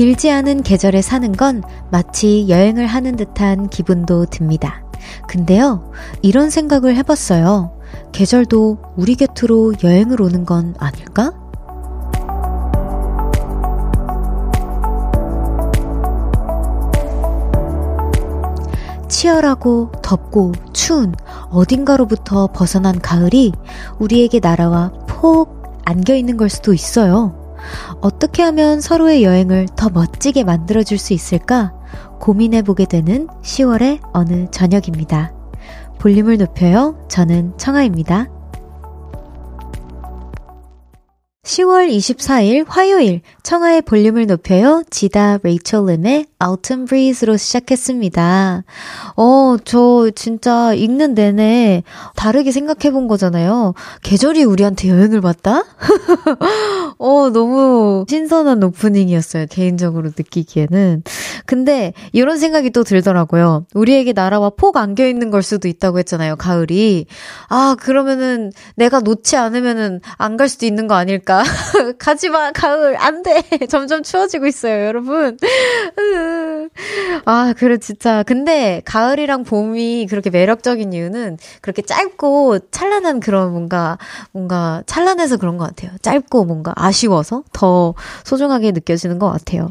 길지 않은 계절에 사는 건 마치 여행을 하는 듯한 기분도 듭니다. 근데요, 이런 생각을 해봤어요. 계절도 우리 곁으로 여행을 오는 건 아닐까? 치열하고 덥고 추운 어딘가로부터 벗어난 가을이 우리에게 날아와 폭 안겨 있는 걸 수도 있어요. 어떻게 하면 서로의 여행을 더 멋지게 만들어줄 수 있을까 고민해보게 되는 10월의 어느 저녁입니다. 볼륨을 높여요. 저는 청아입니다. 10월 24일 화요일 청하의 볼륨을 높여요. 지다 레이첼 림의 Autumn Breeze로 시작했습니다. 어, 저 진짜 읽는 내내 다르게 생각해 본 거잖아요. 계절이 우리한테 여행을 왔다? 어, 너무 신선한 오프닝이었어요. 개인적으로 느끼기에는. 근데 이런 생각이 또 들더라고요. 우리에게 나라와 폭 안겨 있는 걸 수도 있다고 했잖아요. 가을이. 아, 그러면은 내가 놓지 않으면은 안 갈 수도 있는 거 아닐까? 가지마, 가을. 안 돼. 점점 추워지고 있어요, 여러분. 아, 그래, 진짜. 근데 가을이랑 봄이 그렇게 매력적인 이유는 그렇게 짧고 찬란한 그런 뭔가, 뭔가 찬란해서 그런 것 같아요. 짧고 뭔가 아쉬워서 더 소중하게 느껴지는 것 같아요.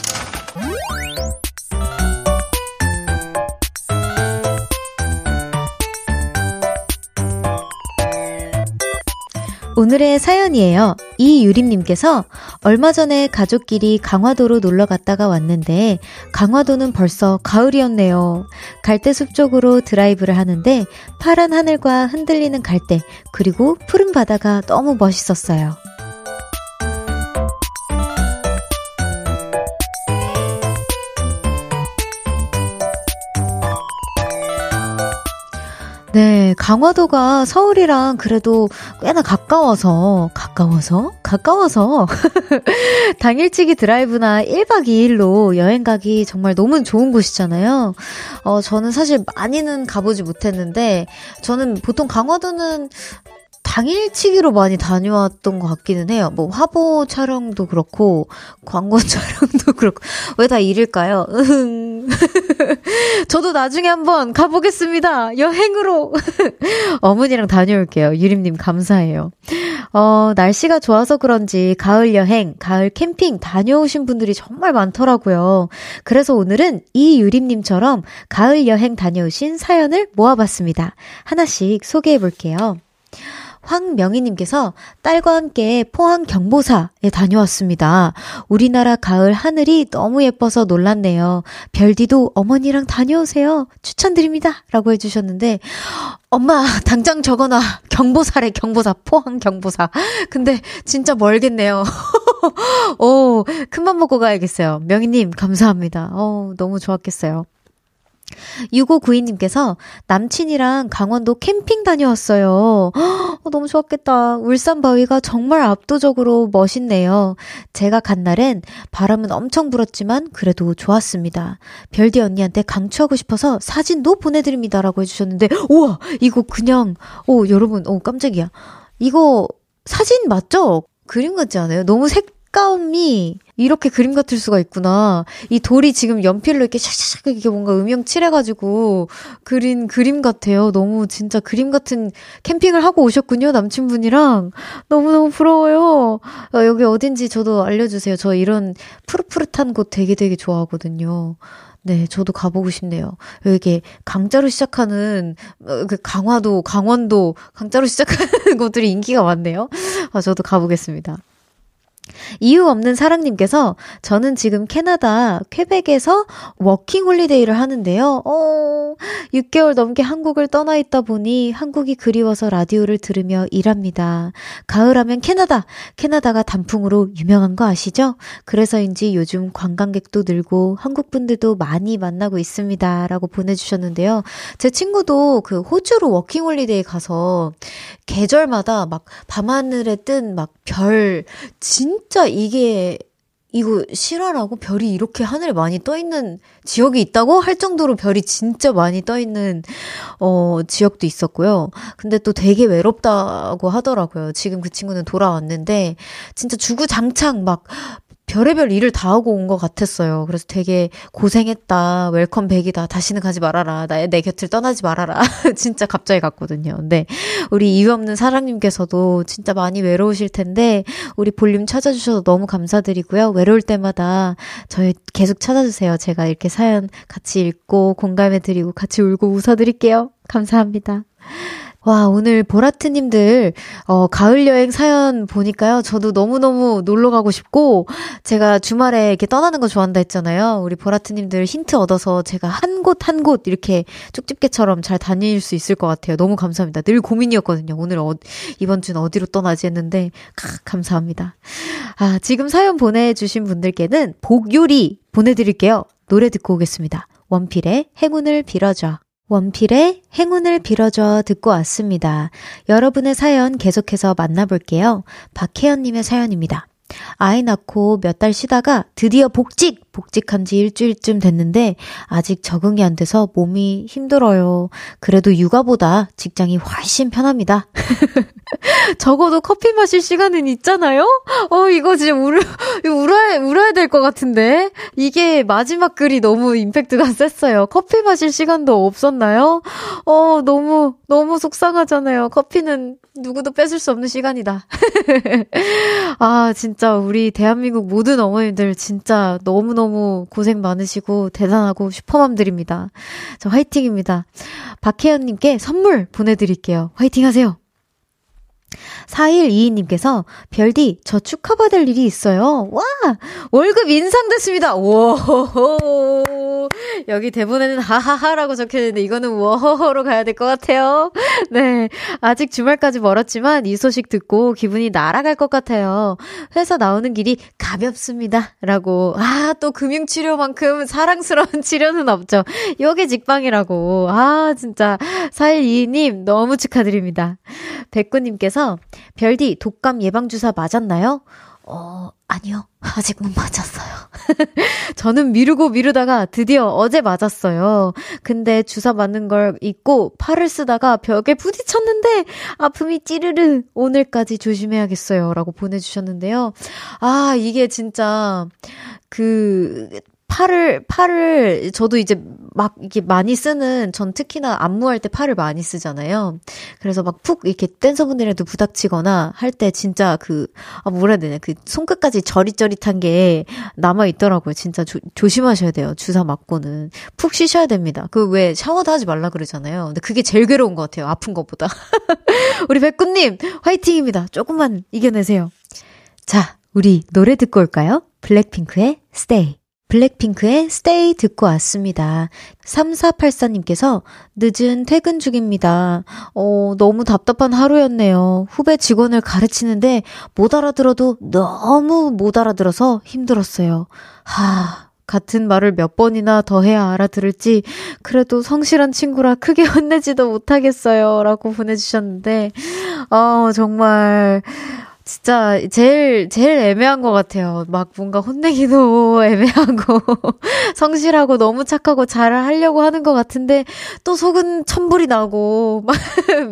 오늘의 사연이에요. 이유림님께서 얼마 전에 가족끼리 강화도로 놀러 갔다가 왔는데 강화도는 벌써 가을이었네요. 갈대숲 쪽으로 드라이브를 하는데 파란 하늘과 흔들리는 갈대 그리고 푸른 바다가 너무 멋있었어요. 네, 강화도가 서울이랑 그래도 꽤나 가까워서, 가까워서? 가까워서, 당일치기 드라이브나 1박 2일로 여행 가기 정말 너무 좋은 곳이잖아요. 어, 저는 사실 많이는 가보지 못했는데, 저는 보통 강화도는 당일치기로 많이 다녀왔던 것 같기는 해요. 뭐 화보 촬영도 그렇고 광고 촬영도 그렇고 왜 다 일일까요? 저도 나중에 한번 가보겠습니다. 여행으로 어머니랑 다녀올게요. 유림님 감사해요. 어 날씨가 좋아서 그런지 가을 여행, 가을 캠핑 다녀오신 분들이 정말 많더라고요. 그래서 오늘은 이 유림님처럼 가을 여행 다녀오신 사연을 모아봤습니다. 하나씩 소개해 볼게요. 황명희님께서 딸과 함께 포항 경보사에 다녀왔습니다. 우리나라 가을 하늘이 너무 예뻐서 놀랐네요. 별디도 어머니랑 다녀오세요. 추천드립니다. 라고 해주셨는데, 엄마, 당장 적어놔. 경보사래, 경보사. 포항 경보사. 근데 진짜 멀겠네요. 오, 큰맘 먹고 가야겠어요. 명희님, 감사합니다. 어, 너무 좋았겠어요. 6592님께서 남친이랑 강원도 캠핑 다녀왔어요. 어, 너무 좋았겠다. 울산 바위가 정말 압도적으로 멋있네요. 제가 간 날엔 바람은 엄청 불었지만 그래도 좋았습니다. 별디 언니한테 강추하고 싶어서 사진도 보내드립니다. 라고 해주셨는데, 우와! 이거 그냥, 오, 여러분, 오, 깜짝이야. 이거 사진 맞죠? 그림 같지 않아요? 너무 색감이 이렇게 그림 같을 수가 있구나. 이 돌이 지금 연필로 이렇게 샥샥샥 이렇게 뭔가 음영 칠해가지고 그린 그림 같아요. 너무 진짜 그림 같은 캠핑을 하고 오셨군요. 남친분이랑. 너무너무 부러워요. 어, 여기 어딘지 저도 알려주세요. 저 이런 푸릇푸릇한 곳 되게 되게 좋아하거든요. 네, 저도 가보고 싶네요. 여기 강자로 시작하는 어, 그 강화도, 강원도 강자로 시작하는 곳들이 인기가 많네요. 아, 저도 가보겠습니다. 이유 없는 사랑님께서 저는 지금 캐나다 퀘벡에서 워킹 홀리데이를 하는데요. 어, 6개월 넘게 한국을 떠나 있다 보니 한국이 그리워서 라디오를 들으며 일합니다. 가을하면 캐나다, 캐나다가 단풍으로 유명한 거 아시죠? 그래서인지 요즘 관광객도 늘고 한국 분들도 많이 만나고 있습니다. 라고 보내주셨는데요. 제 친구도 그 호주로 워킹 홀리데이 가서 계절마다 막 밤하늘에 뜬 막 별, 진짜 이게 이거 실화라고 별이 이렇게 하늘에 많이 떠 있는 지역이 있다고 할 정도로 별이 진짜 많이 떠 있는 어 지역도 있었고요. 근데 또 되게 외롭다고 하더라고요. 지금 그 친구는 돌아왔는데 진짜 주구장창 막 별의별 일을 다 하고 온 것 같았어요. 그래서 되게 고생했다. welcome back이다. 다시는 가지 말아라. 나의 내 곁을 떠나지 말아라. 진짜 갑자기 갔거든요. 근데 우리 이유 없는 사랑님께서도 진짜 많이 외로우실 텐데 우리 볼륨 찾아주셔서 너무 감사드리고요. 외로울 때마다 저희 계속 찾아주세요. 제가 이렇게 사연 같이 읽고 공감해드리고 같이 울고 웃어드릴게요. 감사합니다. 와, 오늘 보라트님들, 어, 가을 여행 사연 보니까요. 저도 너무너무 놀러 가고 싶고, 제가 주말에 이렇게 떠나는 거 좋아한다 했잖아요. 우리 보라트님들 힌트 얻어서 제가 한 곳 한곳 이렇게 쪽집게처럼 잘 다닐 수 있을 것 같아요. 너무 감사합니다. 늘 고민이었거든요. 오늘 어, 이번 주는 어디로 떠나지 했는데, 카, 감사합니다. 아, 지금 사연 보내주신 분들께는 복요리 보내드릴게요. 노래 듣고 오겠습니다. 원필의 행운을 빌어줘. 원필의 행운을 빌어줘 듣고 왔습니다. 여러분의 사연 계속해서 만나볼게요. 박혜연님의 사연입니다. 아이 낳고 몇 달 쉬다가 드디어 복직! 복직한 지 일주일쯤 됐는데 아직 적응이 안 돼서 몸이 힘들어요. 그래도 육아보다 직장이 훨씬 편합니다. 적어도 커피 마실 시간은 있잖아요? 어, 이거 진짜 울, 울어야, 울어야 될 것 같은데? 이게 마지막 글이 너무 임팩트가 셌어요. 커피 마실 시간도 없었나요? 어, 너무, 너무 속상하잖아요. 커피는 누구도 뺏을 수 없는 시간이다. 아, 진짜 우리 대한민국 모든 어머님들 진짜 너무너무 고생 많으시고 대단하고 슈퍼맘들입니다. 저 화이팅입니다. 박혜연님께 선물 보내드릴게요. 화이팅 하세요. 4122님께서 별디 저 축하받을 일이 있어요. 와 월급 인상됐습니다. 오 여기 대본에는 하하하라고 적혀있는데 이거는 워허허로 가야 될 것 같아요. 네 아직 주말까지 멀었지만 이 소식 듣고 기분이 날아갈 것 같아요. 회사 나오는 길이 가볍습니다.라고 아 또 금융치료만큼 사랑스러운 치료는 없죠. 요게 직방이라고 아 진짜 4122님 너무 축하드립니다. 백구님께서 별디 독감 예방주사 맞았나요? 어, 아니요. 아직 못 맞았어요. 저는 미루고 미루다가 드디어 어제 맞았어요. 근데 주사 맞는 걸 잊고 팔을 쓰다가 벽에 부딪혔는데 아픔이 찌르르 오늘까지 조심해야겠어요. 라고 보내주셨는데요. 아, 이게 진짜 그 팔을, 팔을, 저도 이제 막 이게 많이 쓰는, 전 특히나 안무할 때 팔을 많이 쓰잖아요. 그래서 막 푹 이렇게 댄서분들이라도 부닥치거나 할 때 진짜 그, 아, 뭐라 해야 되냐. 그 손끝까지 저릿저릿한 게 남아 있더라고요. 진짜 조, 조심하셔야 돼요. 주사 맞고는. 푹 쉬셔야 됩니다. 그 왜 샤워도 하지 말라 그러잖아요. 근데 그게 제일 괴로운 것 같아요. 아픈 것보다. 우리 백구님, 화이팅입니다. 조금만 이겨내세요. 자, 우리 노래 듣고 올까요? 블랙핑크의 Stay. 블랙핑크의 스테이 듣고 왔습니다. 3484님께서 늦은 퇴근 중입니다. 어, 너무 답답한 하루였네요. 후배 직원을 가르치는데 못 알아들어도 너무 못 알아들어서 힘들었어요. 하, 같은 말을 몇 번이나 더 해야 알아들을지, 그래도 성실한 친구라 크게 혼내지도 못하겠어요. 라고 보내주셨는데, 어, 정말, 진짜 제일 제일 애매한 것 같아요. 막 뭔가 혼내기도 애매하고 성실하고 너무 착하고 잘 하려고 하는 것 같은데 또 속은 천불이 나고 막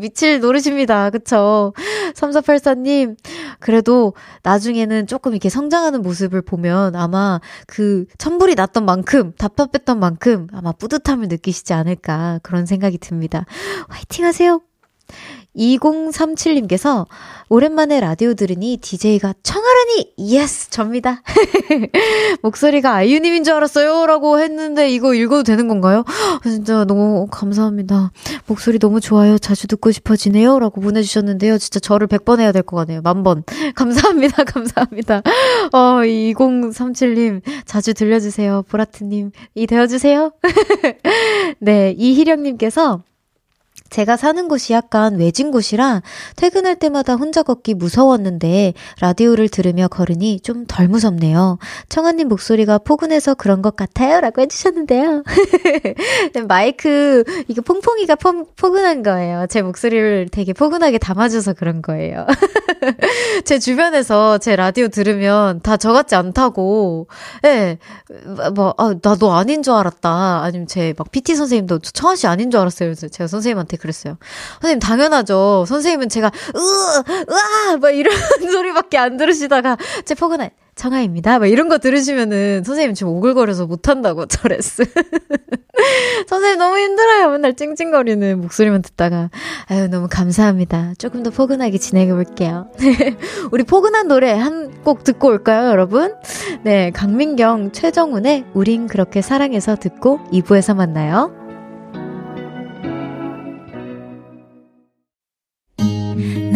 미칠 노릇입니다. 그쵸? 3484님 그래도 나중에는 조금 이렇게 성장하는 모습을 보면 아마 그 천불이 났던 만큼 답답했던 만큼 아마 뿌듯함을 느끼시지 않을까 그런 생각이 듭니다. 화이팅 하세요. 2037님께서 오랜만에 라디오 들으니 DJ가 청하라니! Yes! 접니다. 목소리가 아이유님인 줄 알았어요. 라고 했는데 이거 읽어도 되는 건가요? 진짜 너무 감사합니다. 목소리 너무 좋아요. 자주 듣고 싶어지네요. 라고 보내주셨는데요. 진짜 저를 100번 해야 될 것 같네요. 만 번. 감사합니다. 감사합니다. 어, 2037님, 자주 들려주세요. 보라트님, 이 되어주세요. 네, 이희령님께서 제가 사는 곳이 약간 외진 곳이라 퇴근할 때마다 혼자 걷기 무서웠는데 라디오를 들으며 걸으니 좀 덜 무섭네요. 청아님 목소리가 포근해서 그런 것 같아요. 라고 해주셨는데요. 마이크, 이게 퐁퐁이가 포, 포근한 거예요. 제 목소리를 되게 포근하게 담아줘서 그런 거예요. 제 주변에서 제 라디오 들으면 다 저 같지 않다고, 예, 네, 뭐, 아, 나너 아닌 줄 알았다. 아니면 제 막 PT 선생님도 청아 씨 아닌 줄 알았어요. 그래서 제가 선생님한테 그랬어요. 선생님, 당연하죠. 선생님은 제가, 으, 으아! 막 이런 소리밖에 안 들으시다가, 제 포근한, 청아입니다. 막 이런 거 들으시면은, 선생님 지금 오글거려서 못한다고, 저 레슨. 선생님 너무 힘들어요. 맨날 찡찡거리는 목소리만 듣다가. 아유, 너무 감사합니다. 조금 더 포근하게 진행해 볼게요. 우리 포근한 노래 한 곡 듣고 올까요, 여러분? 네, 강민경, 최정훈의 우린 그렇게 사랑해서 듣고 2부에서 만나요.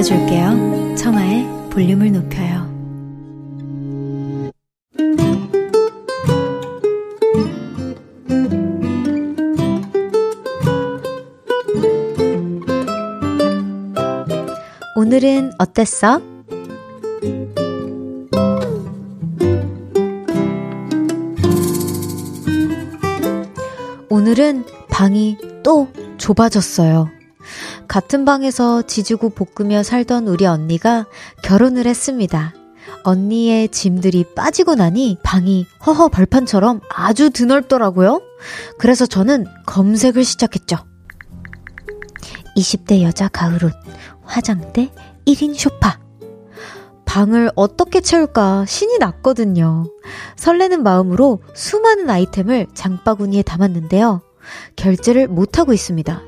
높여줄게요. 청하의 볼륨을 높여요. 오늘은 어땠어? 오늘은 방이 또 좁아졌어요. 같은 방에서 지지고 볶으며 살던 우리 언니가 결혼을 했습니다. 언니의 짐들이 빠지고 나니 방이 허허 벌판처럼 아주 드넓더라고요. 그래서 저는 검색을 시작했죠. 20대 여자 가을옷, 화장대, 1인 쇼파. 방을 어떻게 채울까 신이 났거든요. 설레는 마음으로 수많은 아이템을 장바구니에 담았는데요. 결제를 못하고 있습니다.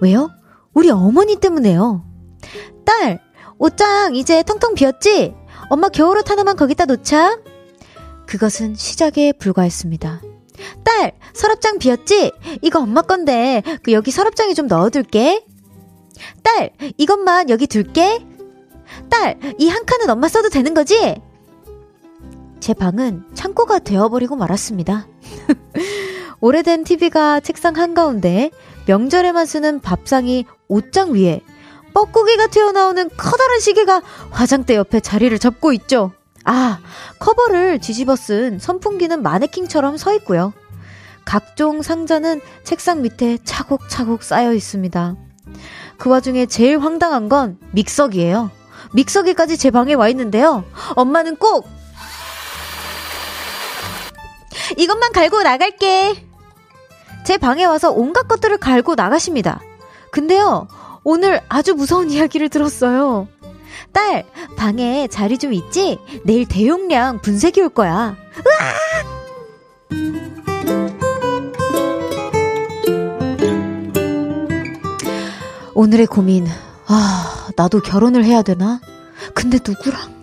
왜요? 우리 어머니 때문에요. 딸, 옷장 이제 텅텅 비었지? 엄마 겨울옷 하나만 거기다 놓자. 그것은 시작에 불과했습니다. 딸, 서랍장 비었지? 이거 엄마 건데, 그 여기 서랍장에 좀 넣어둘게. 딸, 이것만 여기 둘게. 딸, 이 한 칸은 엄마 써도 되는 거지? 제 방은 창고가 되어버리고 말았습니다. 오래된 TV가 책상 한가운데 명절에만 쓰는 밥상이 옷장 위에 뻐꾸기가 튀어나오는 커다란 시계가 화장대 옆에 자리를 잡고 있죠. 아, 커버를 뒤집어 쓴 선풍기는 마네킹처럼 서 있고요. 각종 상자는 책상 밑에 차곡차곡 쌓여 있습니다. 그 와중에 제일 황당한 건 믹서기예요. 믹서기까지 제 방에 와 있는데요. 엄마는 꼭 이것만 갈고 나갈게. 제 방에 와서 온갖 것들을 갈고 나가십니다. 근데요, 오늘 아주 무서운 이야기를 들었어요. 딸, 방에 자리 좀 있지? 내일 대용량 분쇄기 올 거야. 으악! 오늘의 고민. 아, 나도 결혼을 해야 되나? 근데 누구랑?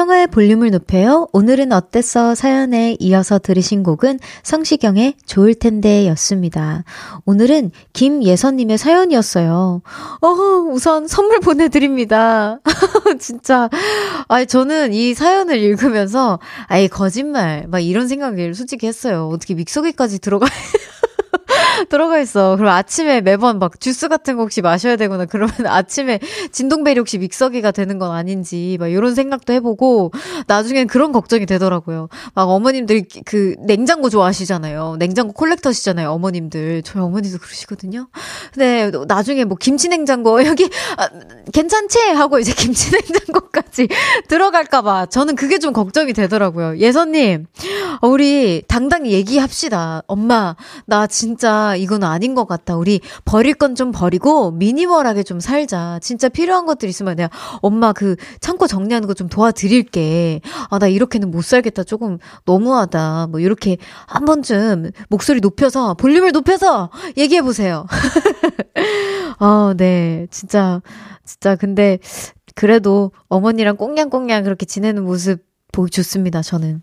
청하의 볼륨을 높여요. 오늘은 어땠어? 사연에 이어서 들으신 곡은 성시경의 좋을 텐데 였습니다. 오늘은 김예선님의 사연이었어요. 어, 우선 선물 보내드립니다. 진짜. 아 저는 이 사연을 읽으면서, 아예 거짓말, 막 이런 생각을 솔직히 했어요. 어떻게 믹서기까지 들어가. 들어가 있어. 그럼 아침에 매번 막 주스 같은 거 혹시 마셔야 되거나 그러면 아침에 진동벨이 혹시 믹서기가 되는 건 아닌지 막 이런 생각도 해보고 나중엔 그런 걱정이 되더라고요. 막 어머님들 그 냉장고 좋아하시잖아요. 냉장고 콜렉터시잖아요. 어머님들. 저희 어머니도 그러시거든요. 근데 나중에 뭐 김치 냉장고 여기 아, 괜찮지 하고 이제 김치 냉장고까지 들어갈까봐 저는 그게 좀 걱정이 되더라고요. 예선님 우리 당당히 얘기합시다. 엄마 나 진짜 이건 아닌 것 같다. 우리 버릴 건 좀 버리고 미니멀하게 좀 살자. 진짜 필요한 것들 있으면 내가 엄마 그 창고 정리하는 거 좀 도와드릴게. 아, 나 이렇게는 못 살겠다. 조금 너무하다. 뭐 이렇게 한 번쯤 목소리 높여서 볼륨을 높여서 얘기해 보세요. 어, 네. 진짜 진짜 근데 그래도 어머니랑 꽁냥꽁냥 그렇게 지내는 모습 보기 좋습니다. 저는.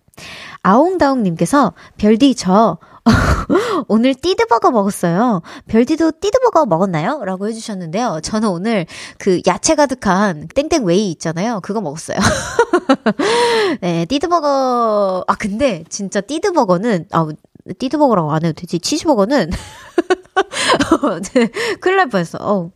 아옹다옹님께서 별디 저 오늘 띠드버거 먹었어요. 별디도 띠드버거 먹었나요? 라고 해주셨는데요. 저는 오늘 그 야채 가득한 땡땡웨이 있잖아요. 그거 먹었어요. 네, 띠드버거. 아, 근데 진짜 띠드버거는, 아, 띠드버거라고 안 해도 되지. 치즈버거는 네, 큰일 날 뻔했어. 어,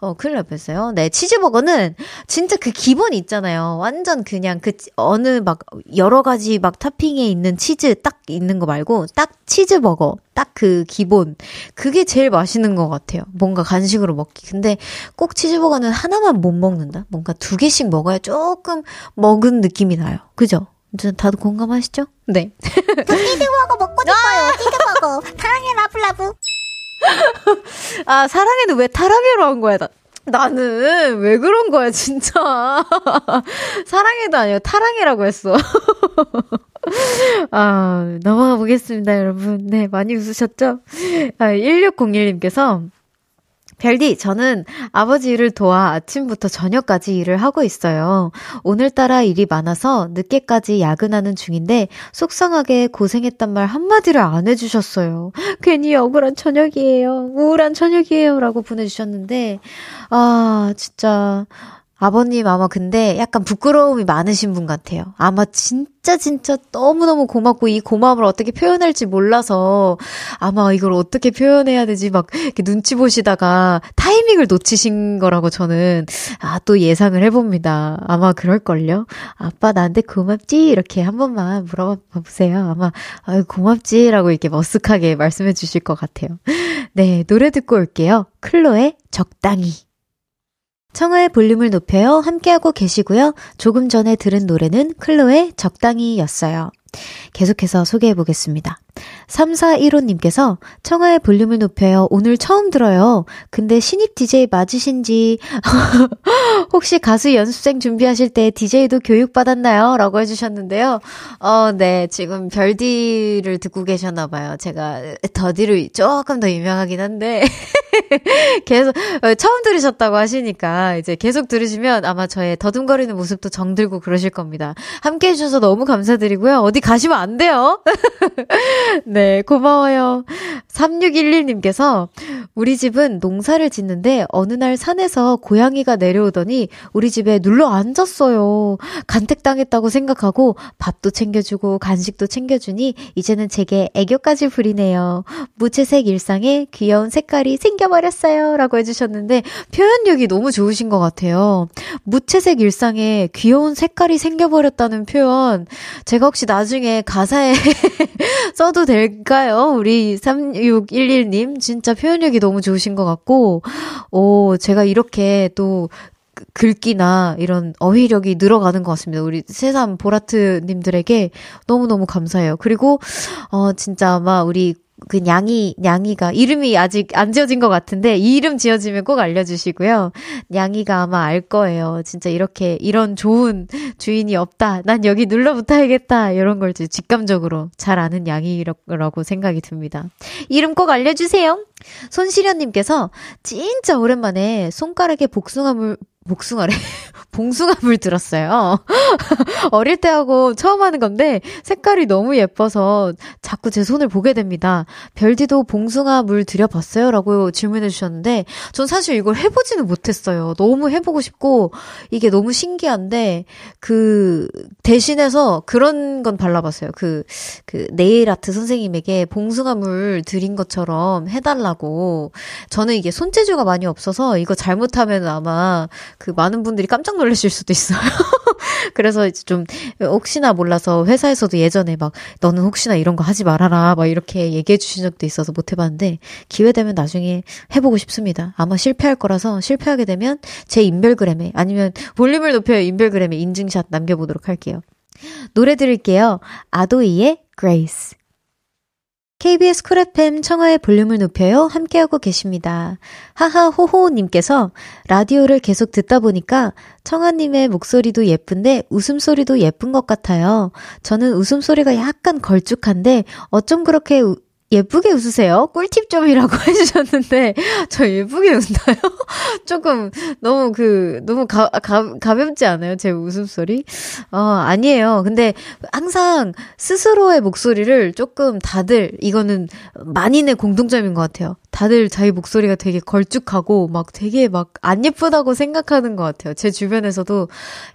어, 큰일 날 뻔했어요. 네, 치즈버거는 진짜 그 기본 있잖아요. 완전 그냥 그 어느 막 여러 가지 막 토핑에 있는 치즈 딱 있는 거 말고 딱 치즈버거. 딱 그 기본. 그게 제일 맛있는 것 같아요. 뭔가 간식으로 먹기. 근데 꼭 치즈버거는 하나만 못 먹는다? 뭔가 두 개씩 먹어야 조금 먹은 느낌이 나요. 그죠? 다들 공감하시죠? 네. 띠드버거 먹고 싶어요. 띠드버거. 사랑해 라블라브. 아, 사랑해는 왜 타랑해로 한 거야? 나, 나는 왜 그런 거야, 진짜. 사랑해도 아니고 타랑해라고 했어. 아, 넘어가 보겠습니다, 여러분. 네, 많이 웃으셨죠? 아, 1601님께서 별디, 저는 아버지 일을 도와 아침부터 저녁까지 일을 하고 있어요. 오늘따라 일이 많아서 늦게까지 야근하는 중인데 속상하게 고생했단 말 한마디를 안 해주셨어요. 괜히 억울한 저녁이에요. 우울한 저녁이에요. 라고 보내주셨는데, 아, 진짜. 아버님 아마 근데 약간 부끄러움이 많으신 분 같아요. 아마 진짜 진짜 너무너무 고맙고 이 고마움을 어떻게 표현할지 몰라서 아마 이걸 어떻게 표현해야 되지 막 이렇게 눈치 보시다가 타이밍을 놓치신 거라고 저는 아 또 예상을 해봅니다. 아마 그럴걸요. 아빠 나한테 고맙지? 이렇게 한 번만 물어봐 보세요. 아마 아유 고맙지라고 이렇게 머쓱하게 말씀해 주실 것 같아요. 네, 노래 듣고 올게요. 클로의 적당히. 청하의 볼륨을 높여요. 함께하고 계시고요. 조금 전에 들은 노래는 클로의 적당히 였어요. 계속해서 소개해 보겠습니다. 3415님께서 청하의 볼륨을 높여요. 오늘 처음 들어요. 근데 신입 DJ 맞으신지, 혹시 가수 연습생 준비하실 때 DJ도 교육받았나요? 라고 해주셨는데요. 어, 네. 지금 별디를 듣고 계셨나봐요. 제가 더디를 조금 더 유명하긴 한데, 계속, 어, 처음 들으셨다고 하시니까, 이제 계속 들으시면 아마 저의 더듬거리는 모습도 정들고 그러실 겁니다. 함께 해주셔서 너무 감사드리고요. 어디 가시면 안 돼요. 네, 고마워요. 3611님께서 우리 집은 농사를 짓는데 어느 날 산에서 고양이가 내려오더니 우리 집에 눌러 앉았어요. 간택당했다고 생각하고 밥도 챙겨주고 간식도 챙겨주니 이제는 제게 애교까지 부리네요. 무채색 일상에 귀여운 색깔이 생겨버렸어요. 라고 해주셨는데 표현력이 너무 좋으신 것 같아요. 무채색 일상에 귀여운 색깔이 생겨버렸다는 표현 제가 혹시 나중에 가사에 써도 될 까요? 우리 3611님 진짜 표현력이 너무 좋으신 것 같고 오 제가 이렇게 또 글귀나 이런 어휘력이 늘어가는 것 같습니다. 우리 새삼 보라트님들에게 너무너무 감사해요. 그리고, 어, 진짜 아마 우리 그 냥이, 냥이가, 이름이 아직 안 지어진 것 같은데, 이 이름 지어지면 꼭 알려주시고요. 냥이가 아마 알 거예요. 진짜 이렇게, 이런 좋은 주인이 없다. 난 여기 눌러붙어야겠다. 이런 걸 직감적으로 잘 아는 냥이라고 생각이 듭니다. 이름 꼭 알려주세요. 손시련님께서 진짜 오랜만에 손가락에 복숭아물, 복숭아래. 봉숭아물 들었어요. 어릴 때 하고 처음 하는 건데 색깔이 너무 예뻐서 자꾸 제 손을 보게 됩니다. 별디도 봉숭아물 들여봤어요? 라고 질문해 주셨는데 전 사실 이걸 해보지는 못했어요. 너무 해보고 싶고 이게 너무 신기한데 그 대신해서 그런 건 발라봤어요. 그, 그 네일 아트 선생님에게 봉숭아물 드린 것처럼 해달라고 저는 이게 손재주가 많이 없어서 이거 잘못하면 아마 그 많은 분들이 깜짝 놀라실 수도 있어요. 그래서 이제 좀 혹시나 몰라서 회사에서도 예전에 막 너는 혹시나 이런 거 하지 말아라 막 이렇게 얘기해 주신 적도 있어서 못 해봤는데 기회 되면 나중에 해보고 싶습니다. 아마 실패할 거라서 실패하게 되면 제 인별그램에 아니면 볼륨을 높여 인별그램에 인증샷 남겨보도록 할게요. 노래 들을게요. 아도이의 Grace. KBS 쿨 FM 청하의 볼륨을 높여요. 함께하고 계십니다. 하하호호님께서 라디오를 계속 듣다 보니까 청하님의 목소리도 예쁜데 웃음소리도 예쁜 것 같아요. 저는 웃음소리가 약간 걸쭉한데 어쩜 그렇게 우, 예쁘게 웃으세요? 꿀팁 좀이라고 해주셨는데, 저 예쁘게 웃나요? 조금, 너무 그, 너무 가, 가, 가볍지 않아요? 제 웃음소리? 어, 아니에요. 근데 항상 스스로의 목소리를 조금 다들, 이거는 만인의 공통점인 것 같아요. 다들 자기 목소리가 되게 걸쭉하고, 막 되게 막 안 예쁘다고 생각하는 것 같아요. 제 주변에서도,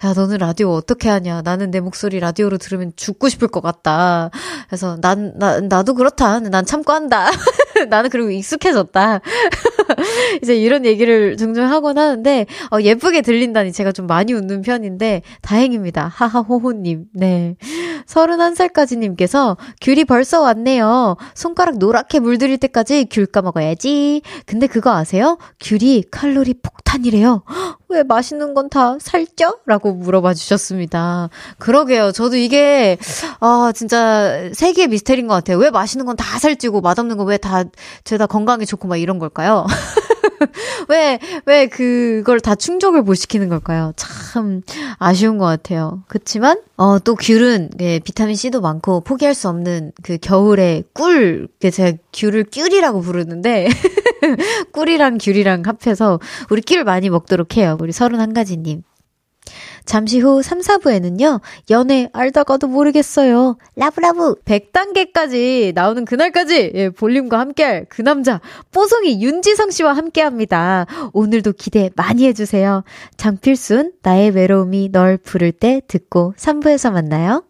야, 너는 라디오 어떻게 하냐? 나는 내 목소리 라디오로 들으면 죽고 싶을 것 같다. 그래서 난, 나, 나도 그렇다. 난 참고 한다. 나는 그리고 익숙해졌다. 이제 이런 얘기를 종종 하곤 하는데, 어, 예쁘게 들린다니 제가 좀 많이 웃는 편인데, 다행입니다. 하하호호님. 네. 31살까지님께서, 귤이 벌써 왔네요. 손가락 노랗게 물들일 때까지 귤 까먹어야지. 근데 그거 아세요? 귤이 칼로리 폭 탄이래요. 왜 맛있는 건 다 살쪄? 라고 물어봐 주셨습니다. 그러게요. 저도 이게, 아, 진짜 세계의 미스테리인 것 같아요. 왜 맛있는 건 다 살찌고 맛없는 건 왜 다, 죄다 건강에 좋고 막 이런 걸까요? 왜, 왜 그걸 다 충족을 못 시키는 걸까요? 참 아쉬운 것 같아요. 그치만, 어, 또 귤은, 예, 비타민C도 많고 포기할 수 없는 그 겨울에 꿀, 제가 귤을 귤이라고 부르는데, 꿀이랑 귤이랑 합해서 우리 귤 많이 먹도록 해요. 우리 31가지님. 잠시 후 3, 4부에는요, 연애 알다가도 모르겠어요. love love 100단계까지 나오는 그날까지, 예, 볼륨과 함께할 그 남자, 뽀송이 윤지성 씨와 함께 합니다. 오늘도 기대 많이 해주세요. 장필순, 나의 외로움이 널 부를 때 듣고 3부에서 만나요.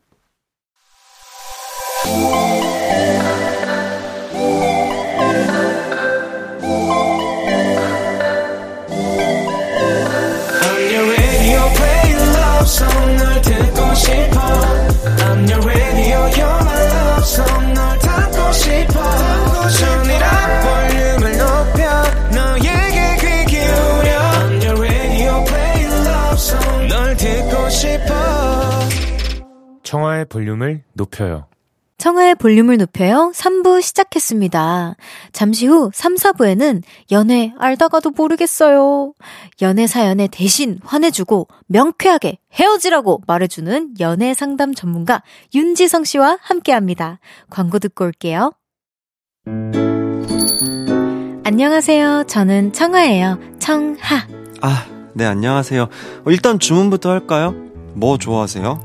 청하의 볼륨을 높여요 청하의 볼륨을 높여요 3부 시작했습니다. 잠시 후 3, 4부에는 연애 알다가도 모르겠어요. 연애 사연에 대신 화내주고 명쾌하게 헤어지라고 말해주는 연애 상담 전문가 윤지성 씨와 함께 합니다. 광고 듣고 올게요. 안녕하세요. 저는 청하예요. 청하. 아, 네, 안녕하세요. 어, 일단 주문부터 할까요? 뭐 좋아하세요?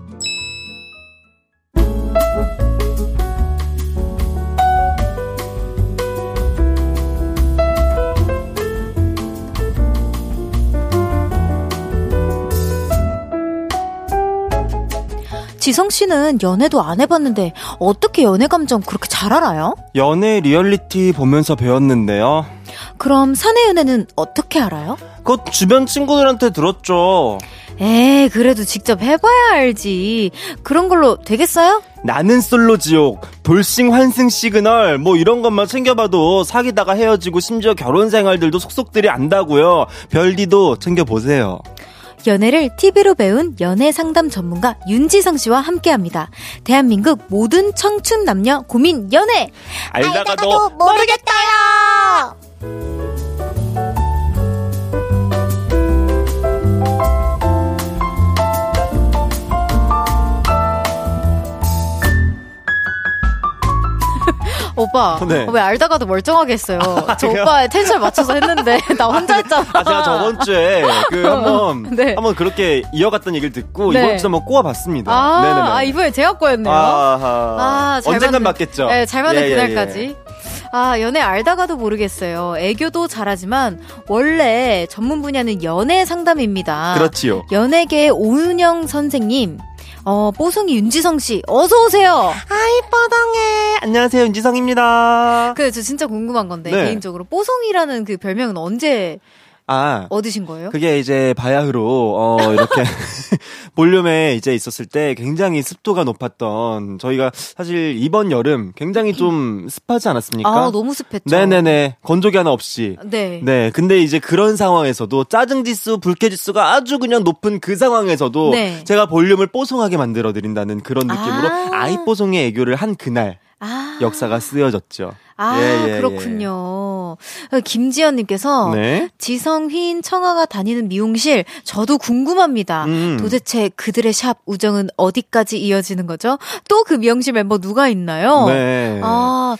지성 씨는 연애도 안 해봤는데 어떻게 연애 감정 그렇게 잘 알아요? 연애 리얼리티 보면서 배웠는데요. 그럼 사내 연애는 어떻게 알아요? 그 주변 친구들한테 들었죠. 에이, 그래도 직접 해봐야 알지. 그런 걸로 되겠어요? 나는 솔로 지옥, 돌싱 환승 시그널, 뭐 이런 것만 챙겨봐도 사귀다가 헤어지고 심지어 결혼 생활들도 속속들이 안다고요. 별디도 챙겨보세요. 연애를 TV로 배운 연애 상담 전문가 윤지성 씨와 함께 합니다. 대한민국 모든 청춘 남녀 고민 연애! 알다가도 모르겠다요. 오빠, 네. 왜 알다가도 멀쩡하게 했어요. 저 그래요? 오빠의 텐션 맞춰서 했는데, 나 혼자 했잖아. 아, 제가 저번 주에 그 한번 네. 한번 그렇게 이어갔던 얘기를 듣고 네. 이번 주에 한번 꼬아봤습니다. 아, 네네네. 아, 이번에 제가 거였네요. 아하. 아, 잘 언젠간 맞겠죠. 네, 잘 맞는 예, 예, 그날까지. 아, 연애 알다가도 모르겠어요. 애교도 잘하지만, 원래 전문 분야는 연애 상담입니다. 예. 그렇지요. 연예계 오은영 선생님, 어, 뽀송이 윤지성 씨, 어서 오세요! 아이 뻐덩해. 안녕하세요 윤지성입니다. 그, 저 진짜 궁금한 건데, 네. 개인적으로. 뽀송이라는 그 별명은 언제 아 얻으신 거예요? 그게 이제 바야흐로 어 이렇게 볼륨에 이제 있었을 때 굉장히 습도가 높았던 저희가 사실 이번 여름 굉장히 좀 습하지 않았습니까? 아, 너무 습했죠. 네네네 건조기 하나 없이 네. 네 근데 이제 그런 상황에서도 짜증 지수 불쾌 지수가 아주 그냥 높은 그 상황에서도 네. 제가 볼륨을 뽀송하게 만들어 드린다는 그런 느낌으로 아. 아. 이 뽀송의 애교를 한 그날 아. 역사가 쓰여졌죠. 아, 예, 예, 그렇군요. 김지연님께서 네. 지성휘인 청아가 다니는 미용실 저도 궁금합니다. 음. 도대체 그들의 샵 우정은 어디까지 이어지는 거죠? 또 그 미용실 멤버 누가 있나요? 네. 아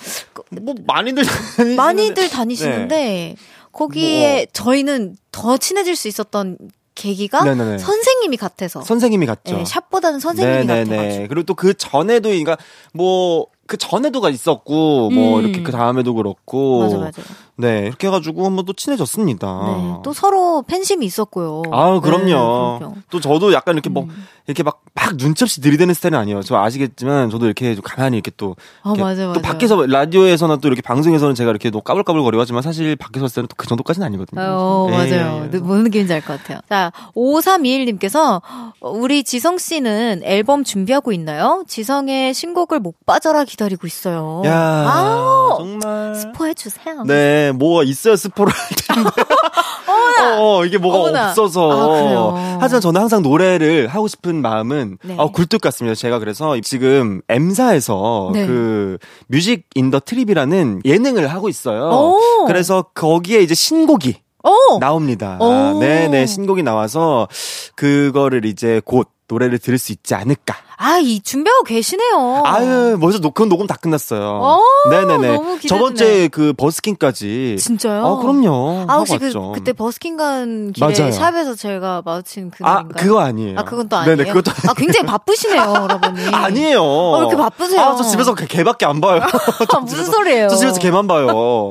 뭐 많이들 다니시는데. 많이들 다니시는데 거기에 저희는 더 친해질 수 있었던 계기가 뭐. 네네네. 선생님이 같아서 선생님이 같죠. 네, 샵보다는 선생님이 같아가지고 그리고 또 그 전에도 그러니까 뭐 그 전에도가 있었고 뭐 음. 이렇게 그 다음에도 그렇고 맞아 맞아. 네 이렇게 해가지고 한번 또 친해졌습니다. 네, 또 서로 팬심이 있었고요. 아 그럼요. 네, 그럼요. 또 저도 약간 이렇게 뭐 음. 이렇게 막 막 눈치 없이 들이대는 스타일은 아니에요. 저 아시겠지만 저도 이렇게 좀 가만히 이렇게 또아 이렇게 맞아 맞아. 또 밖에서 라디오에서나 또 이렇게 방송에서는 제가 이렇게 또 까불까불거리고 하지만 사실 밖에서 했을 때는 또 그 정도까지는 아니거든요. 어, 예, 맞아요. 예. 뭔 느낌인지 알 것 같아요. 자, 5321님께서 우리 지성 씨는 앨범 준비하고 있나요? 지성의 신곡을 못 빠져라 기다리고 있어요. 야 아우, 정말 스포해 주세요. 네, 뭐가 있어야 스포를 할 텐데. 어머나. 어, 이게 뭐가 어머나. 없어서. 아? 하지만 저는 항상 노래를 하고 싶은 마음은 네. 어, 굴뚝 같습니다. 제가 그래서 지금 M사에서 네. 그 Music in the Trip이라는 예능을 하고 있어요. 오. 그래서 거기에 이제 신곡이 오! 나옵니다. 오. 네네, 신곡이 나와서 그거를 이제 곧 노래를 들을 수 있지 않을까. 아, 이 준비하고 계시네요. 아유, 벌써 녹, 그건 녹음 다 끝났어요. 오, 네네네. 너무 기대되네. 저번 주에 그 버스킹까지. 진짜요? 아, 그럼요. 아, 혹시 그. 그때 버스킹 간 길에 맞아요. 샵에서 제가 마주친 아, 그날인가요? 그거 아니에요. 아, 그건 또 아니에요. 네네, 그것도 아, 굉장히 바쁘시네요, 여러분이. 아니에요. 어, 왜 이렇게 바쁘세요? 아, 저 집에서 개- 개밖에 안 봐요. 아, 무슨 소리예요? 저 집에서 개만 봐요.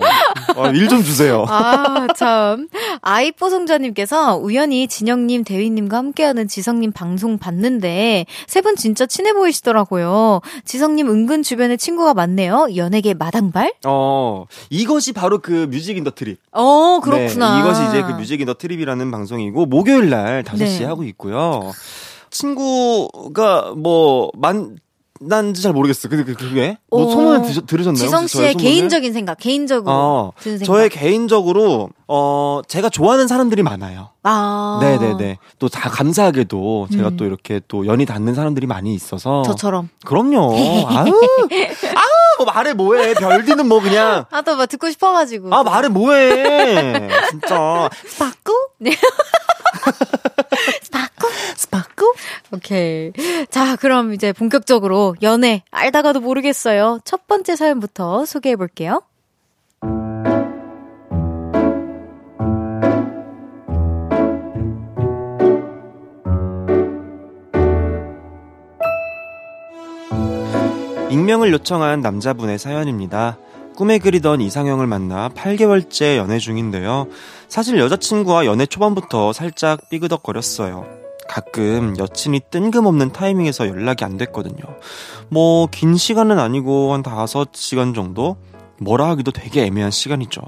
아, 일좀 주세요. 아, 참. 아이뽀송자님께서 우연히 진영님, 대휘님과 함께하는 지성님 방송 봤는데 세 분 진짜 친해 보이시더라고요. 지성님 은근 주변에 친구가 많네요. 연예계 마당발? 어, 이것이 바로 그 Music in the Trip. 어, 그렇구나. 네, 이것이 이제 그 Music in the Trip이라는 방송이고, 목요일 날 5시에 네. 하고 있고요. 친구가 뭐, 만, 난지 잘 모르겠어. 근데 그- 그게? 뭐 오. 소문을 드셨, 들으셨나요? 지성 씨의? 개인적인 생각, 개인적으로 어, 드는 생각. 저의 개인적으로, 어, 제가 좋아하는 사람들이 많아요. 아. 네네네. 또 다 감사하게도 제가 음. 또 이렇게 또 연이 닿는 사람들이 많이 있어서. 저처럼. 그럼요. 아유. 아유, 뭐 말해 뭐해. 별디는 뭐 그냥. 아, 또 막 듣고 싶어가지고. 아, 말해 뭐해. 진짜. 스파크? 네. 스파크? 스파크? 오케이. 자, 그럼 이제 본격적으로 연애 알다가도 모르겠어요. 첫 번째 사연부터 소개해 볼게요. 익명을 요청한 남자분의 사연입니다. 꿈에 그리던 이상형을 만나 8개월째 연애 중인데요. 사실 여자친구와 연애 초반부터 살짝 삐그덕거렸어요. 가끔 여친이 뜬금없는 타이밍에서 연락이 안 됐거든요. 뭐, 긴 시간은 아니고 한 5시간 정도? 뭐라 하기도 되게 애매한 시간이죠.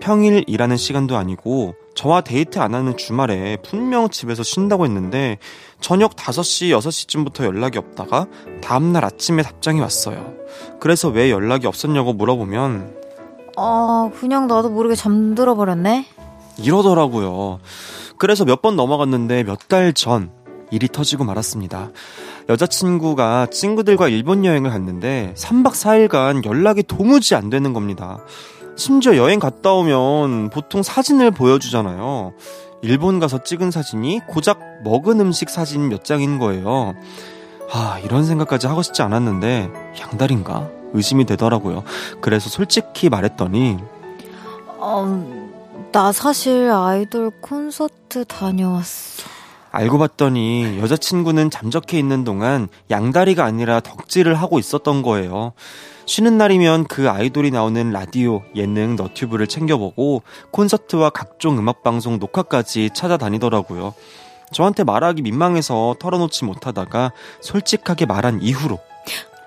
평일 일하는 시간도 아니고 저와 데이트 안 하는 주말에 분명 집에서 쉰다고 했는데 저녁 5시, 6시쯤부터 연락이 없다가 다음날 아침에 답장이 왔어요. 그래서 왜 연락이 없었냐고 물어보면 어, 그냥 나도 모르게 잠들어 버렸네. 이러더라고요. 그래서 몇 번 넘어갔는데 몇 달 전 일이 터지고 말았습니다. 여자친구가 친구들과 일본 여행을 갔는데 3박 4일간 연락이 도무지 안 되는 겁니다. 심지어 여행 갔다 오면 보통 사진을 보여주잖아요. 일본 가서 찍은 사진이 고작 먹은 음식 사진 몇 장인 거예요. 아, 이런 생각까지 하고 싶지 않았는데, 양다리인가? 의심이 되더라고요. 그래서 솔직히 말했더니, 어, 나 사실 아이돌 콘서트 다녀왔어. 알고 봤더니 여자친구는 잠적해 있는 동안 양다리가 아니라 덕질을 하고 있었던 거예요. 쉬는 날이면 그 아이돌이 나오는 라디오, 예능, 너튜브를 챙겨보고 콘서트와 각종 음악방송 녹화까지 찾아다니더라고요. 저한테 말하기 민망해서 털어놓지 못하다가 솔직하게 말한 이후로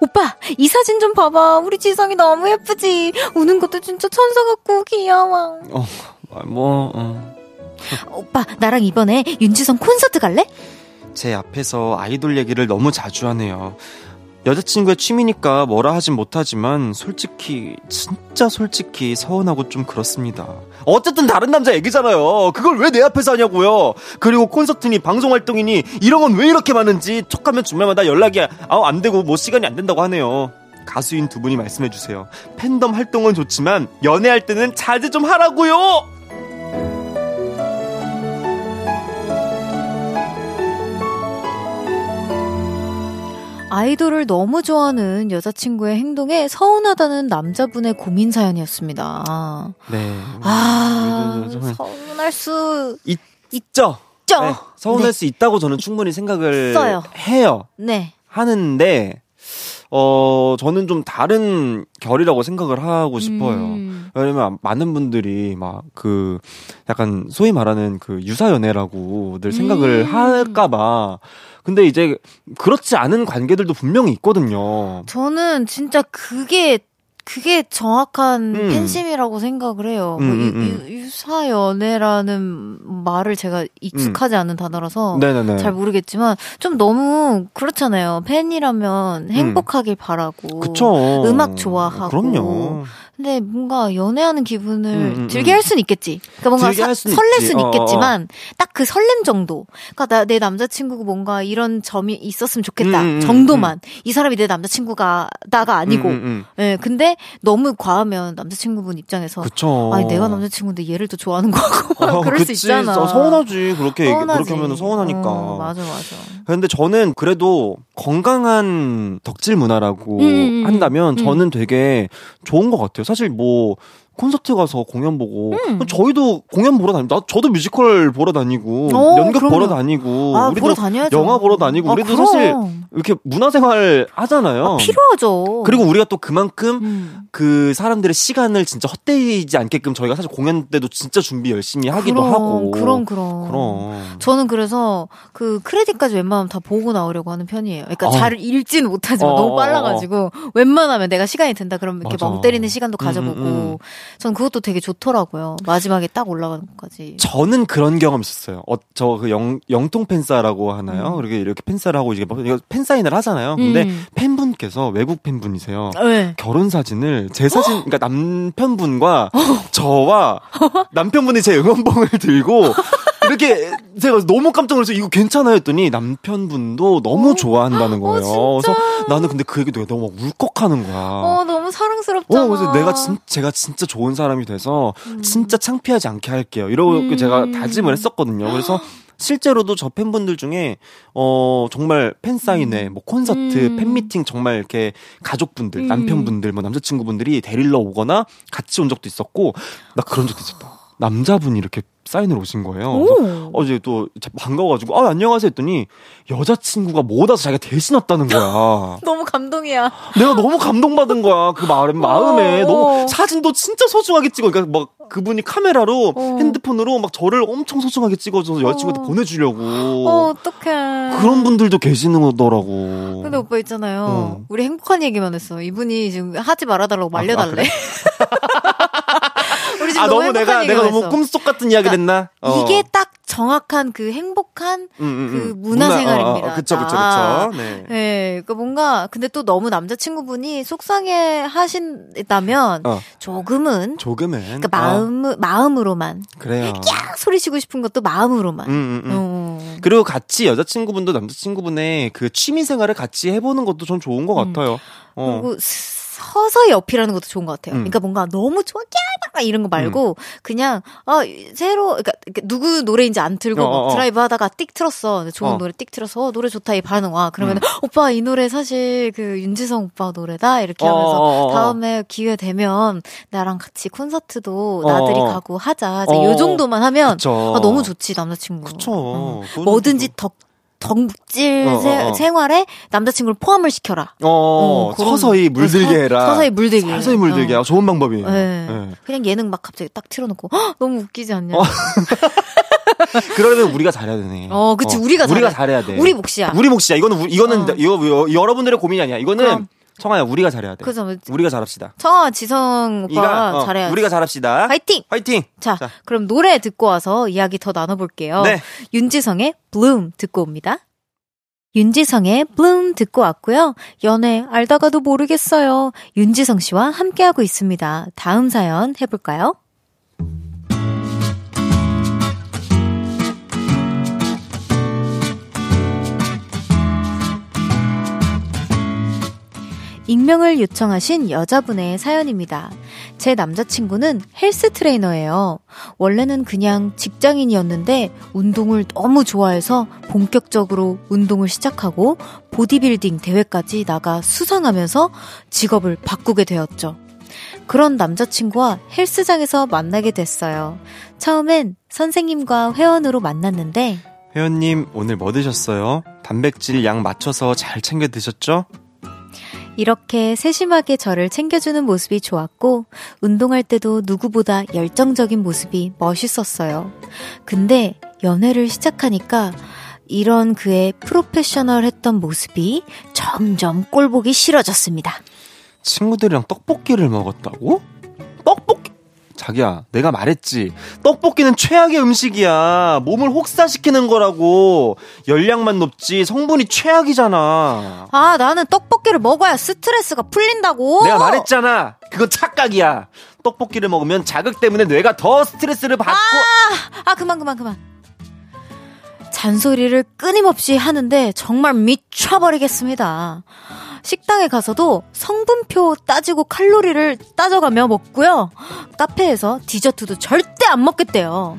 오빠, 이 사진 좀 봐봐. 우리 지성이 너무 예쁘지? 우는 것도 진짜 천사 같고 귀여워. 어, 뭐, 어. 오빠, 나랑 이번에 윤지성 콘서트 갈래? 제 앞에서 아이돌 얘기를 너무 자주 하네요. 여자친구의 취미니까 뭐라 하진 못하지만 솔직히 진짜 솔직히 서운하고 좀 그렇습니다. 어쨌든 다른 남자 얘기잖아요. 그걸 왜 내 앞에서 하냐고요. 그리고 콘서트니 방송 활동이니 이런 건 왜 이렇게 많은지 톡하면 주말마다 연락이 아우 안 되고 뭐 시간이 안 된다고 하네요. 가수인 두 분이 말씀해 주세요. 팬덤 활동은 좋지만 연애할 때는 자제 좀 하라고요. 아이돌을 너무 좋아하는 여자친구의 행동에 서운하다는 남자분의 고민 사연이었습니다. 네. 아, 서운할 수 있, 있죠. 있죠? 네, 서운할 네. 수 있다고 저는 충분히 생각을 있어요. 해요. 네. 하는데 어 저는 좀 다른 결이라고 생각을 하고 싶어요. 음. 왜냐면 많은 분들이 막 그 약간 소위 말하는 그 유사 연애라고들 생각을 음. 할까봐. 근데 이제 그렇지 않은 관계들도 분명히 있거든요. 저는 진짜 그게 그게 정확한 음. 팬심이라고 생각을 해요. 음, 뭐 음, 유, 음. 유, 유사 연애라는 말을 제가 익숙하지 않은 단어라서 네네네. 잘 모르겠지만 좀 너무 그렇잖아요. 팬이라면 행복하길 바라고. 음. 그쵸. 음악 좋아하고. 그럼요. 근데 뭔가 연애하는 기분을 음, 음, 들게 음. 할 수는 있겠지. 그러니까 뭔가 사- 설렐. 수는 어, 어, 어. 있겠지만 딱 그 설렘 정도. 그러니까 나, 내 남자친구가 뭔가 이런 점이 있었으면 좋겠다. 음, 음, 음, 정도만. 이 사람이 내 남자친구가 나가 아니고. 예, 근데 너무 과하면 남자친구분 입장에서 그쵸. 아니 내가 남자친구인데 얘를 또 좋아하는 거고 어, 그럴 수 그치. 있잖아. 어, 서운하지. 그렇게 서운하지. 그렇게 하면 서운하니까. 어, 맞아 맞아. 근데 저는 그래도 건강한 덕질 문화라고. 한다면 음. 저는 되게 좋은 것 같아요. 사실 뭐 콘서트 가서 공연 보고 음. 저희도 공연 보러 다니고 나 저도 뮤지컬 보러 다니고 어, 연극 그럼요. 보러 다니고 아, 우리도 보러. 영화 보러 다니고 아, 우리도 그럼. 사실 이렇게 문화생활 하잖아요. 아, 필요하죠. 그리고 우리가 또 그만큼 음. 그 사람들의 시간을 진짜 헛되이지 않게끔 저희가 사실 공연 때도 진짜 준비 열심히 하기도 그럼, 하고 그럼 그럼. 그럼 저는 그래서 그 크레딧까지 웬만하면 다 보고 나오려고 하는 편이에요. 그러니까 어. 잘 읽지는 못하지만 어, 너무 어, 빨라가지고 웬만하면 내가 시간이 된다 그러면 이렇게. 멍 때리는 시간도 음, 가져보고 음, 음. 전 그것도 되게 좋더라고요. 마지막에 딱 올라가는 것까지. 저는 그런 경험 있었어요. 어, 저 그 영통 팬사라고 하나요? 음. 그렇게 이렇게 팬사를 하고 이제 뭐 이거 팬사인을 하잖아요. 근데 음. 팬분께서 외국 팬분이세요. 네. 결혼 사진을 제 사진, 그러니까 남편분과 저와 남편분이 제 응원봉을 들고 이렇게 제가 너무 깜짝 놀라서 이거 괜찮아요 했더니 남편분도 너무 좋아한다는 거예요. 그래서 나는 근데 그 얘기 내가 너무 막 울컥하는 거야. 어 너무 사랑스럽잖아. 어, 그래서 내가 진, 제가 진짜 좋은 사람이 돼서 진짜 창피하지 않게 할게요. 이러고 음. 제가 다짐을 했었거든요. 그래서 실제로도 저 팬분들 중에 어 정말 팬 사인회, 뭐 콘서트, 음. 팬 미팅 정말 이렇게 가족분들, 음. 남편분들, 뭐 남자친구분들이 데리러 오거나 같이 온 적도 있었고 나 그런 적도 있었다. 남자분이 이렇게 사인을 오신 거예요. 어제 또 반가워가지고 아 안녕하세요 했더니 여자친구가 못 와서 자기가 대신 왔다는 거야. 너무 감동이야. 내가 너무 감동받은 거야. 그 마음, 마음에. 어. 너무, 사진도 진짜 소중하게 찍어. 그러니까 막, 그분이 카메라로 어. 핸드폰으로 막 저를 엄청 소중하게 찍어줘서 여자친구한테 어. 보내주려고. 어, 어떡해. 그런 분들도 계시는 거더라고. 근데 오빠 있잖아요. 어. 우리 행복한 얘기만 했어. 이분이 지금 하지 말아달라고 말려달래. 우리 지금 아, 너무 너무 내가, 내가 너무 했어. 꿈속 같은 이야기를 했나? 어. 이게 딱 정확한 그 행복한 음, 음, 그 음. 문화 생활입니다. 어, 어, 그쵸, 그쵸, 아. 그쵸. 네. 네, 그 뭔가 근데 또 너무 남자친구분이 속상해 하신다면 어. 조금은 조금은. 그러니까 마음 마음으로만 어, 그래요. 딱 소리치고 싶은 것도 마음으로만. 음. 어. 그리고 같이 여자친구분도 남자친구분의 그 취미 생활을 같이 해보는 것도 전 좋은 것 음. 같아요. 어. 그리고 서서히 어필하는 것도 좋은 것 같아요. 음. 그러니까 뭔가 너무 좋아, 야 이런 거 말고 그냥 아 새로 그러니까 누구 노래인지 안 틀고 어, 어, 막 어. 드라이브 하다가 띡 틀었어. 좋은 어. 노래 띡 틀어서 어, 노래 좋다 이 반응 와. 그러면 은 오빠 이 노래 사실 그 윤지성 오빠 노래다 이렇게 어, 하면서 어, 어, 어. 다음에 기회 되면 나랑 같이 콘서트도 어, 나들이 어. 가고 하자. 이제 어, 요 정도만 하면. 아, 너무 좋지 남자친구. 그쵸. 어. 그거는 뭐든지 또- 덕 덕질 어, 어, 세- 어. 생활에 남자친구를 포함을 시켜라. 어, 어, 그런- 서서히 물들게 서- 해라. 서서히 물들게. 서서히 물들게. 어. 아, 좋은 방법이에요. 네. 네. 그냥 예능 막 갑자기 딱 틀어놓고 헉, 너무 웃기지 않냐? 어. 그러면 우리가 잘해야 되네. 어, 그치, 우리가 우리가 잘해야- 잘해야 돼. 우리 몫이야. 우리 몫이야. 이거는 이거는 어. 이거 여- 여러분들의 고민이 아니야. 이거는 그럼. 청아야 우리가 잘해야 돼. 그래서 뭐 우리가 잘합시다. 청아 지성 오빠 이가 어, 잘해야지. 우리가 잘합시다. 화이팅! 화이팅. 자, 자. 그럼 노래 듣고 와서 이야기 더 나눠볼게요. 네. 윤지성의 블룸 듣고 옵니다. 윤지성의 블룸 듣고 왔고요. 연애 알다가도 모르겠어요. 윤지성 씨와 함께하고 있습니다. 다음 사연 해볼까요? 익명을 요청하신 여자분의 사연입니다. 제 남자친구는 헬스 트레이너예요. 원래는 그냥 직장인이었는데 운동을 너무 좋아해서 본격적으로 운동을 시작하고 보디빌딩 대회까지 나가 수상하면서 직업을 바꾸게 되었죠. 그런 남자친구와 헬스장에서 만나게 됐어요. 처음엔 선생님과 회원으로 만났는데 회원님 오늘 뭐 드셨어요? 단백질 양 맞춰서 잘 챙겨 드셨죠? 이렇게 세심하게 저를 챙겨주는 모습이 좋았고, 운동할 때도 누구보다 열정적인 모습이 멋있었어요. 근데 연애를 시작하니까 이런 그의 프로페셔널 했던 모습이 점점 꼴보기 싫어졌습니다. 친구들이랑 떡볶이를 먹었다고? 떡볶이? 자기야, 내가 말했지. 떡볶이는 최악의 음식이야. 몸을 혹사시키는 거라고. 열량만 높지 성분이 최악이잖아. 아, 나는 떡볶이를 먹어야 스트레스가 풀린다고! 내가 말했잖아. 그건 착각이야. 떡볶이를 먹으면 자극 때문에 뇌가 더 스트레스를 받고. 아, 그만, 그만, 그만. 잔소리를 끊임없이 하는데 정말 미쳐버리겠습니다. 식당에 가서도 성분표 따지고 칼로리를 따져가며 먹고요. 카페에서 디저트도 절대 안 먹겠대요.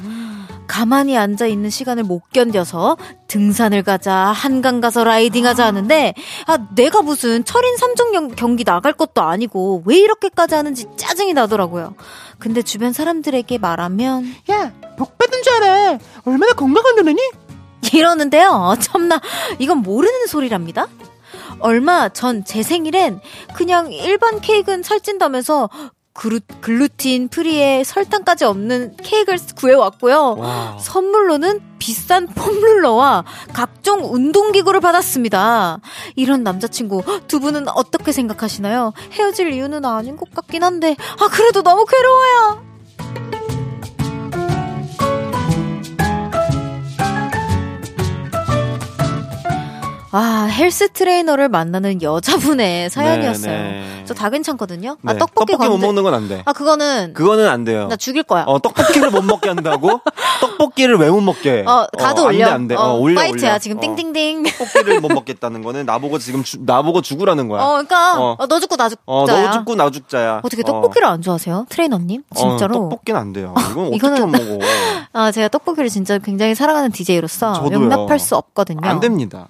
가만히 앉아 있는 시간을 못 견뎌서 등산을 가자, 한강 가서 라이딩 하자 하는데, 아, 내가 무슨 철인 3종 경- 경기 나갈 것도 아니고, 왜 이렇게까지 하는지 짜증이 나더라고요. 근데 주변 사람들에게 말하면, 야, 복 받은 줄 알아. 얼마나 건강한 노래니? 이러는데요. 참나, 이건 모르는 소리랍니다. 얼마 전 제 생일엔 그냥 일반 케이크는 살찐다면서 그루, gluten free에 설탕까지 없는 케이크를 구해왔고요. 와. 선물로는 비싼 foam roller와 각종 운동기구를 받았습니다. 이런 남자친구 두 분은 어떻게 생각하시나요? 헤어질 이유는 아닌 것 같긴 한데, 아, 그래도 너무 괴로워요. 아, 헬스 트레이너를 만나는 여자분의 사연이었어요. 네, 네. 저다 괜찮거든요. 네, 아, 떡볶이, 떡볶이 못 먹는 건 안 돼. 아, 그거는 그거는 안 돼요. 나 죽일 거야. 어, 떡볶이를 못 먹게 한다고? 떡볶이를 왜 못 먹게? 어, 가도 어, 올려. 안 돼, 안 돼. 어, 올려, 파이트야, 올려. 지금 어. 띵띵띵. 떡볶이를 못 먹겠다는 거는 나보고 지금 주, 나보고 죽으라는 거야. 어, 그러니까 어. 어, 너 죽고 나 죽자야. 어, 너 죽고 나 죽자야. 어떻게 떡볶이를 안 좋아하세요? 트레이너님? 진짜로? 어, 떡볶이는 안 돼요. 이건 어떻게 이거는- 먹어? 아, 제가 떡볶이를 진짜 굉장히 사랑하는 DJ로서 저도요. 용납할 수 없거든요. 안 됩니다.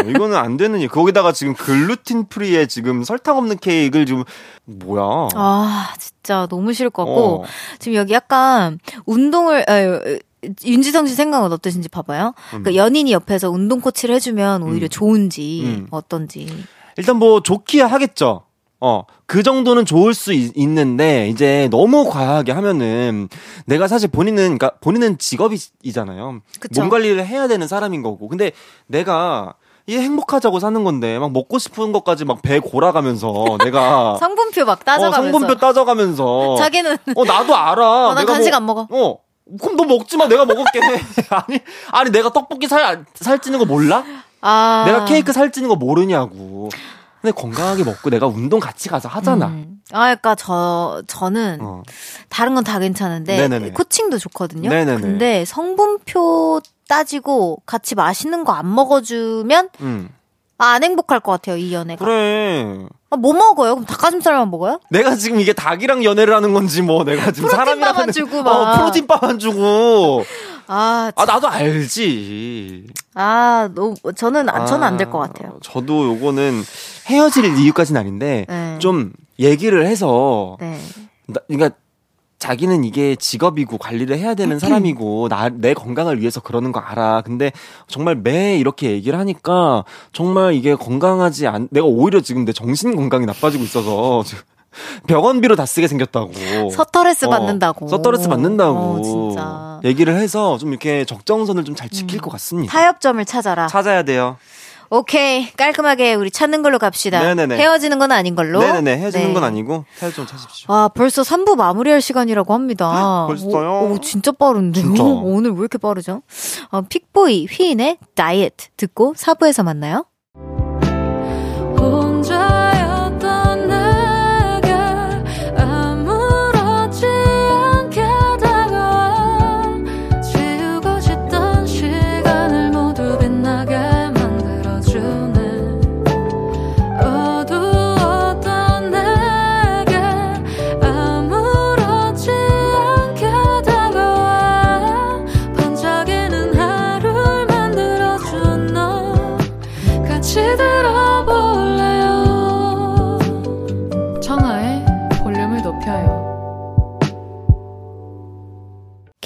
어, 이거는 안 되는 일. 거기다가 지금 글루틴 프리에 지금 설탕 없는 케이크를 지금 뭐야? 아, 진짜 너무 싫을 것 같고. 어. 지금 여기 약간 운동을, 에, 윤지성 씨 생각은 어떠신지 봐봐요. 그러니까 연인이 옆에서 운동 코치를 해주면 오히려 음. 좋은지, 음. 어떤지. 일단 뭐 좋기야 하겠죠. 어, 그 정도는 좋을 수 있, 있는데, 이제 너무 과하게 하면은, 내가 사실 본인은, 그니까 본인은 직업이잖아요. 그쵸. 몸 관리를 해야 되는 사람인 거고. 근데 내가, 이게 행복하자고 사는 건데, 막 먹고 싶은 것까지 막 배 골아가면서, 내가. 성분표 막 어, 따져가면서. 성분표 따져가면서. 자기는 어, 나도 알아. 어, 난 내가 간식 뭐- 안 먹어. 어. 그럼 너 먹지 마. 내가 먹을게. 아니, 아니, 내가 떡볶이 살, 살찌는 거 몰라? 아. 내가 케이크 살찌는 거 모르냐고. 근데 건강하게 먹고 내가 운동 같이 가서 하잖아. 음. 아, 그러니까 저 저는 어. 다른 건 다 괜찮은데 네네네. 코칭도 좋거든요. 네네네. 근데 성분표 따지고 같이 맛있는 거 안 먹어주면 음. 아, 안 행복할 것 같아요 이 연애가. 그래. 아, 뭐 먹어요? 그럼 닭가슴살만 먹어요? 내가 지금 이게 닭이랑 연애를 하는 건지 뭐 내가 지금 사람이랑 주고 막. 어, 프로틴밥 안 주고. 아, 아 나도 알지. 아, 너무 저는 안- 저는 안 될것 아, 같아요. 저도 요거는 헤어질 이유까지는 아닌데 네. 좀 얘기를 해서 네. 나, 그러니까 자기는 이게 직업이고 관리를 해야 되는 사람이고 나 내 건강을 위해서 그러는 거 알아. 근데 정말 매 이렇게 얘기를 하니까 정말 이게 건강하지 않. 내가 오히려 지금 내 정신 건강이 나빠지고 있어서 병원비로 다 쓰게 생겼다고. 서터레스 어, 받는다고. 서터레스 받는다고. 어, 진짜. 얘기를 해서 좀 이렇게 적정선을 좀 잘 지킬 것 같습니다. 타협점을 찾아라. 찾아야 돼요. 오케이. 깔끔하게 우리 찾는 걸로 갑시다. 네네네. 헤어지는 건 아닌 걸로. 네네네. 헤어지는 네. 건 아니고 타협 좀 찾으십시오. 와, 벌써 3부 마무리할 시간이라고 합니다. 벌써요? 오, 오, 진짜 빠른데요? 진짜. 오늘 왜 이렇게 빠르죠? 어, 픽보이 휘인의 다이어트 듣고 4부에서 만나요.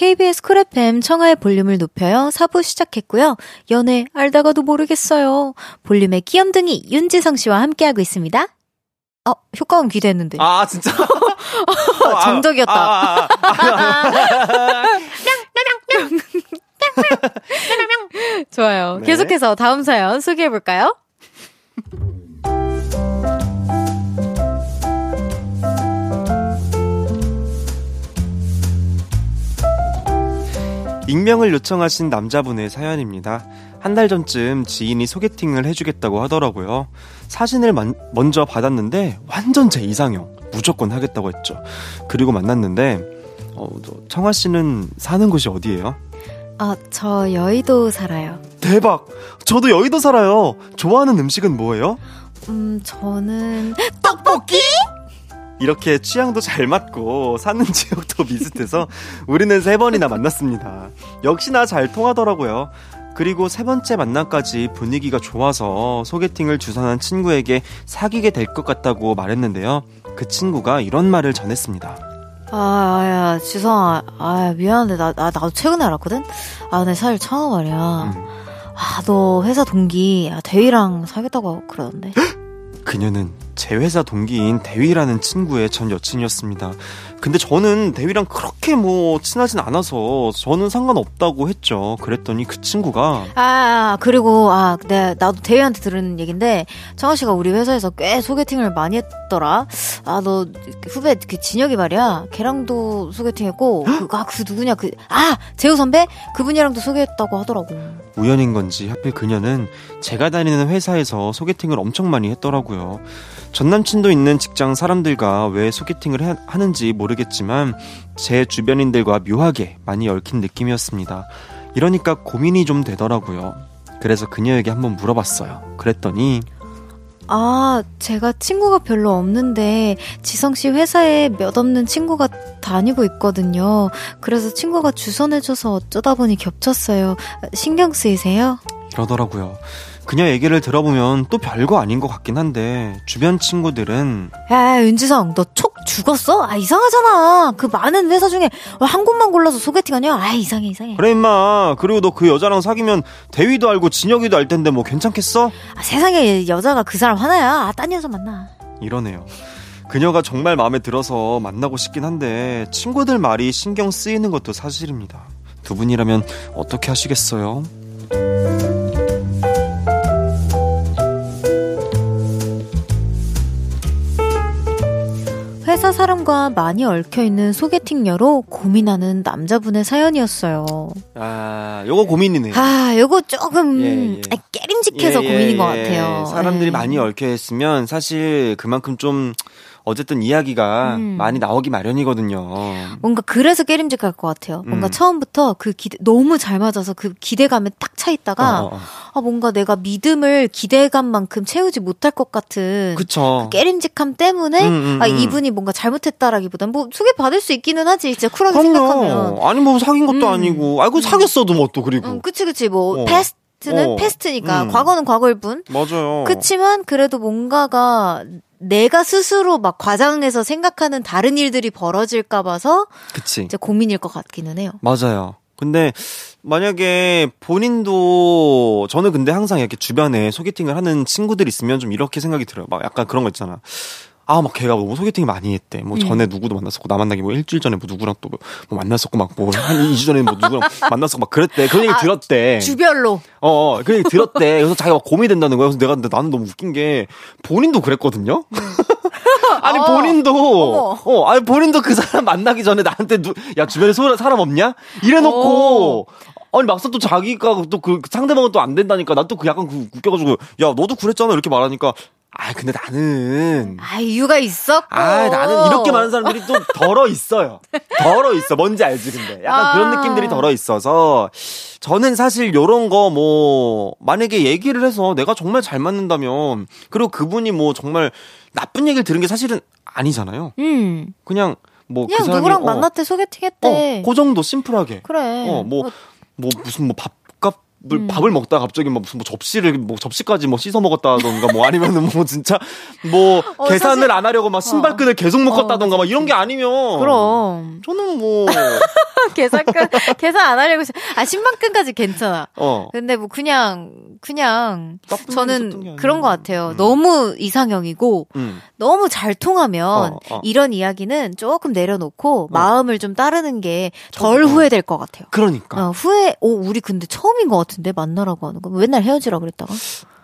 KBS 쿨 FM 청하의 볼륨을 높여요. 4부 시작했고요. 연애 알다가도 모르겠어요. 볼륨의 끼염둥이 윤지성 씨와 함께하고 있습니다. 어, 효과음 기대했는데. 아 진짜? 정적이었다. 아, 아, 아, 좋아요. 네. 계속해서 다음 사연 소개해 볼까요? 익명을 요청하신 남자분의 사연입니다. 한 달 전쯤 지인이 소개팅을 해주겠다고 하더라고요. 사진을 만- 먼저 받았는데 완전 제 이상형. 무조건 하겠다고 했죠. 그리고 만났는데 어, 저 청아 씨는 사는 곳이 어디예요? 아, 저 여의도 살아요. 대박! 저도 여의도 살아요. 좋아하는 음식은 뭐예요? 음, 저는 떡볶이? 이렇게 취향도 잘 맞고 사는 지역도 비슷해서 우리는 세 번이나 만났습니다. 역시나 잘 통하더라고요. 그리고 세 번째 만남까지 분위기가 좋아서 소개팅을 주선한 친구에게 사귀게 될 것 같다고 말했는데요. 그 친구가 이런 말을 전했습니다. 아, 야, 지성아, 아, 미안한데, 나, 나, 나도 최근에 알았거든? 아, 근데 사실 처음 말이야. 음, 아, 너 회사 동기, 아, 대위랑 사귀었다고 그러던데? 그녀는 제 회사 동기인 대위라는 친구의 전 여친이었습니다. 근데 저는 대위랑 그렇게 뭐 친하진 않아서 저는 상관없다고 했죠. 그랬더니 그 친구가 아, 그리고, 아, 내, 나도 대위한테 들은 얘긴데, 청아 씨가 우리 회사에서 꽤 소개팅을 많이 했더라? 아, 너, 후배, 그 진혁이 말이야. 걔랑도 소개팅 했고, 그, 아, 그 누구냐, 그, 아! 재우 선배? 그분이랑도 소개했다고 하더라고. 우연인 건지 하필 그녀는 제가 다니는 회사에서 소개팅을 엄청 많이 했더라고요. 전 남친도 있는 직장 사람들과 왜 소개팅을 해- 하는지 모르 겠지만 제 주변인들과 묘하게 많이 얽힌 느낌이었습니다. 이러니까 고민이 좀 되더라고요. 그래서 그녀에게 한번 물어봤어요. 그랬더니 아, 제가 친구가 별로 없는데, 지성 씨 회사에 몇 없는 친구가 다니고 있거든요. 그래서 친구가 주선해 줘서 어쩌다 보니 겹쳤어요. 신경 쓰이세요? 이러더라고요. 그녀 얘기를 들어보면 또 별거 아닌 것 같긴 한데 주변 친구들은 야, 윤지성, 너 촉 죽었어? 아, 이상하잖아. 그 많은 회사 중에 한 곳만 골라서 소개팅하냐? 아, 이상해, 이상해. 그래 임마 그리고 너 그 여자랑 사귀면 대위도 알고 진혁이도 알 텐데 뭐 괜찮겠어? 아, 세상에 여자가 그 사람 하나야. 아, 딴 여자 만나. 이러네요. 그녀가 정말 마음에 들어서 만나고 싶긴 한데 친구들 말이 신경 쓰이는 것도 사실입니다. 두 분이라면 어떻게 하시겠어요? 회사 사람과 많이 얽혀있는 소개팅녀로 고민하는 남자분의 사연이었어요. 아, 요거 고민이네요. 아, 요거 조금 예, 예. 아, 깨림직해서 예, 고민인 예, 것 예. 같아요. 사람들이 예. 많이 얽혀 있으면 사실 그만큼 좀 어쨌든 이야기가 음. 많이 나오기 마련이거든요. 뭔가 그래서 깨림직할 것 같아요. 뭔가 음. 처음부터 그 기대 너무 잘 맞아서 그 기대감에 딱 차 있다가 어, 어, 어. 아 뭔가 내가 믿음을 기대감만큼 채우지 못할 것 같은 그쵸. 깨림직함 때문에 음, 음, 아 음. 이분이 뭔가 잘못했다라기보단 뭐 소개 받을 수 있기는 하지 진짜 쿨하게 생각하면 아니 뭐 사귄 것도 음. 아니고 아이고 사귀었어도 뭐 또 그리고 음, 그치 그치 뭐 어. 패스트는 어. 패스트니까 음. 과거는 과거일 뿐 맞아요. 그치만 그래도 뭔가가 내가 스스로 막 과장해서 생각하는 다른 일들이 벌어질까 봐서 그치. 이제 고민일 것 같기는 해요. 맞아요. 근데 만약에 본인도 저는 근데 항상 이렇게 주변에 소개팅을 하는 친구들 있으면 좀 이렇게 생각이 들어요. 막 약간 그런 거 있잖아. 아, 막 걔가 너무 소개팅 많이 했대. 뭐 전에 누구도 만났었고, 나 만나기 뭐 일주일 전에 뭐 누구랑 또 뭐 만났었고, 막 뭐한 2주 전에 뭐 누구랑 만났었고, 막 그랬대. 그런 얘기 들었대. 주별로 어, 어, 그 얘기 들었대. 그래서 자기가 막 고민이 된다는 거야. 그래서 내가 근데 나는 너무 웃긴 게 본인도 그랬거든요. 아니 어, 본인도 어머. 어, 아니 본인도 그 사람 만나기 전에 나한테 누, 야 주변에 소, 사람 없냐? 이래놓고 아니 막상 또 자기가 또 그 상대방은 또 안 된다니까 나또그 약간 그 웃겨가지고 야 너도 그랬잖아 이렇게 말하니까 아 근데 나는 아 이유가 있었고 아 나는 이렇게 많은 사람들이 또 덜어 있어요. 덜어 있어. 뭔지 알지 근데. 약간 아. 그런 느낌들이 덜어 있어서 저는 사실 요런 거 뭐 만약에 얘기를 해서 내가 정말 잘 맞는다면 그리고 그분이 뭐 정말 나쁜 얘기를 들은 게 사실은 아니잖아요. 음 그냥 뭐그 그냥 사람이 누구랑 어, 만났대 소개팅했대 어, 그 정도 심플하게. 그래 어, 뭐, 뭐, 무슨 뭐밥 값을, 밥을 먹다 갑자기 뭐 무슨 뭐 접시를, 뭐 접시까지 뭐 씻어 먹었다던가 뭐 아니면은 뭐 진짜 뭐 어, 계산을 사실- 안 하려고 막 신발끈을 계속 묶었다던가 막 이런 게 아니면. 그럼 저는 뭐, 계산끈 계산 안 하려고. 아 신방끈까지 괜찮아 어. 근데 뭐 그냥 그냥 저는. 그런 것 같아요 음. 너무 이상형이고 음. 너무 잘 통하면 어, 어. 이런 이야기는 조금 내려놓고 마음을 좀 따르는 게덜 어. 후회될 것 같아요 그러니까. 어, 후회, 오, 우리 근데 처음인 것 같 은데, 만나라고 하는 거. 맨날 헤어지라 그랬다가.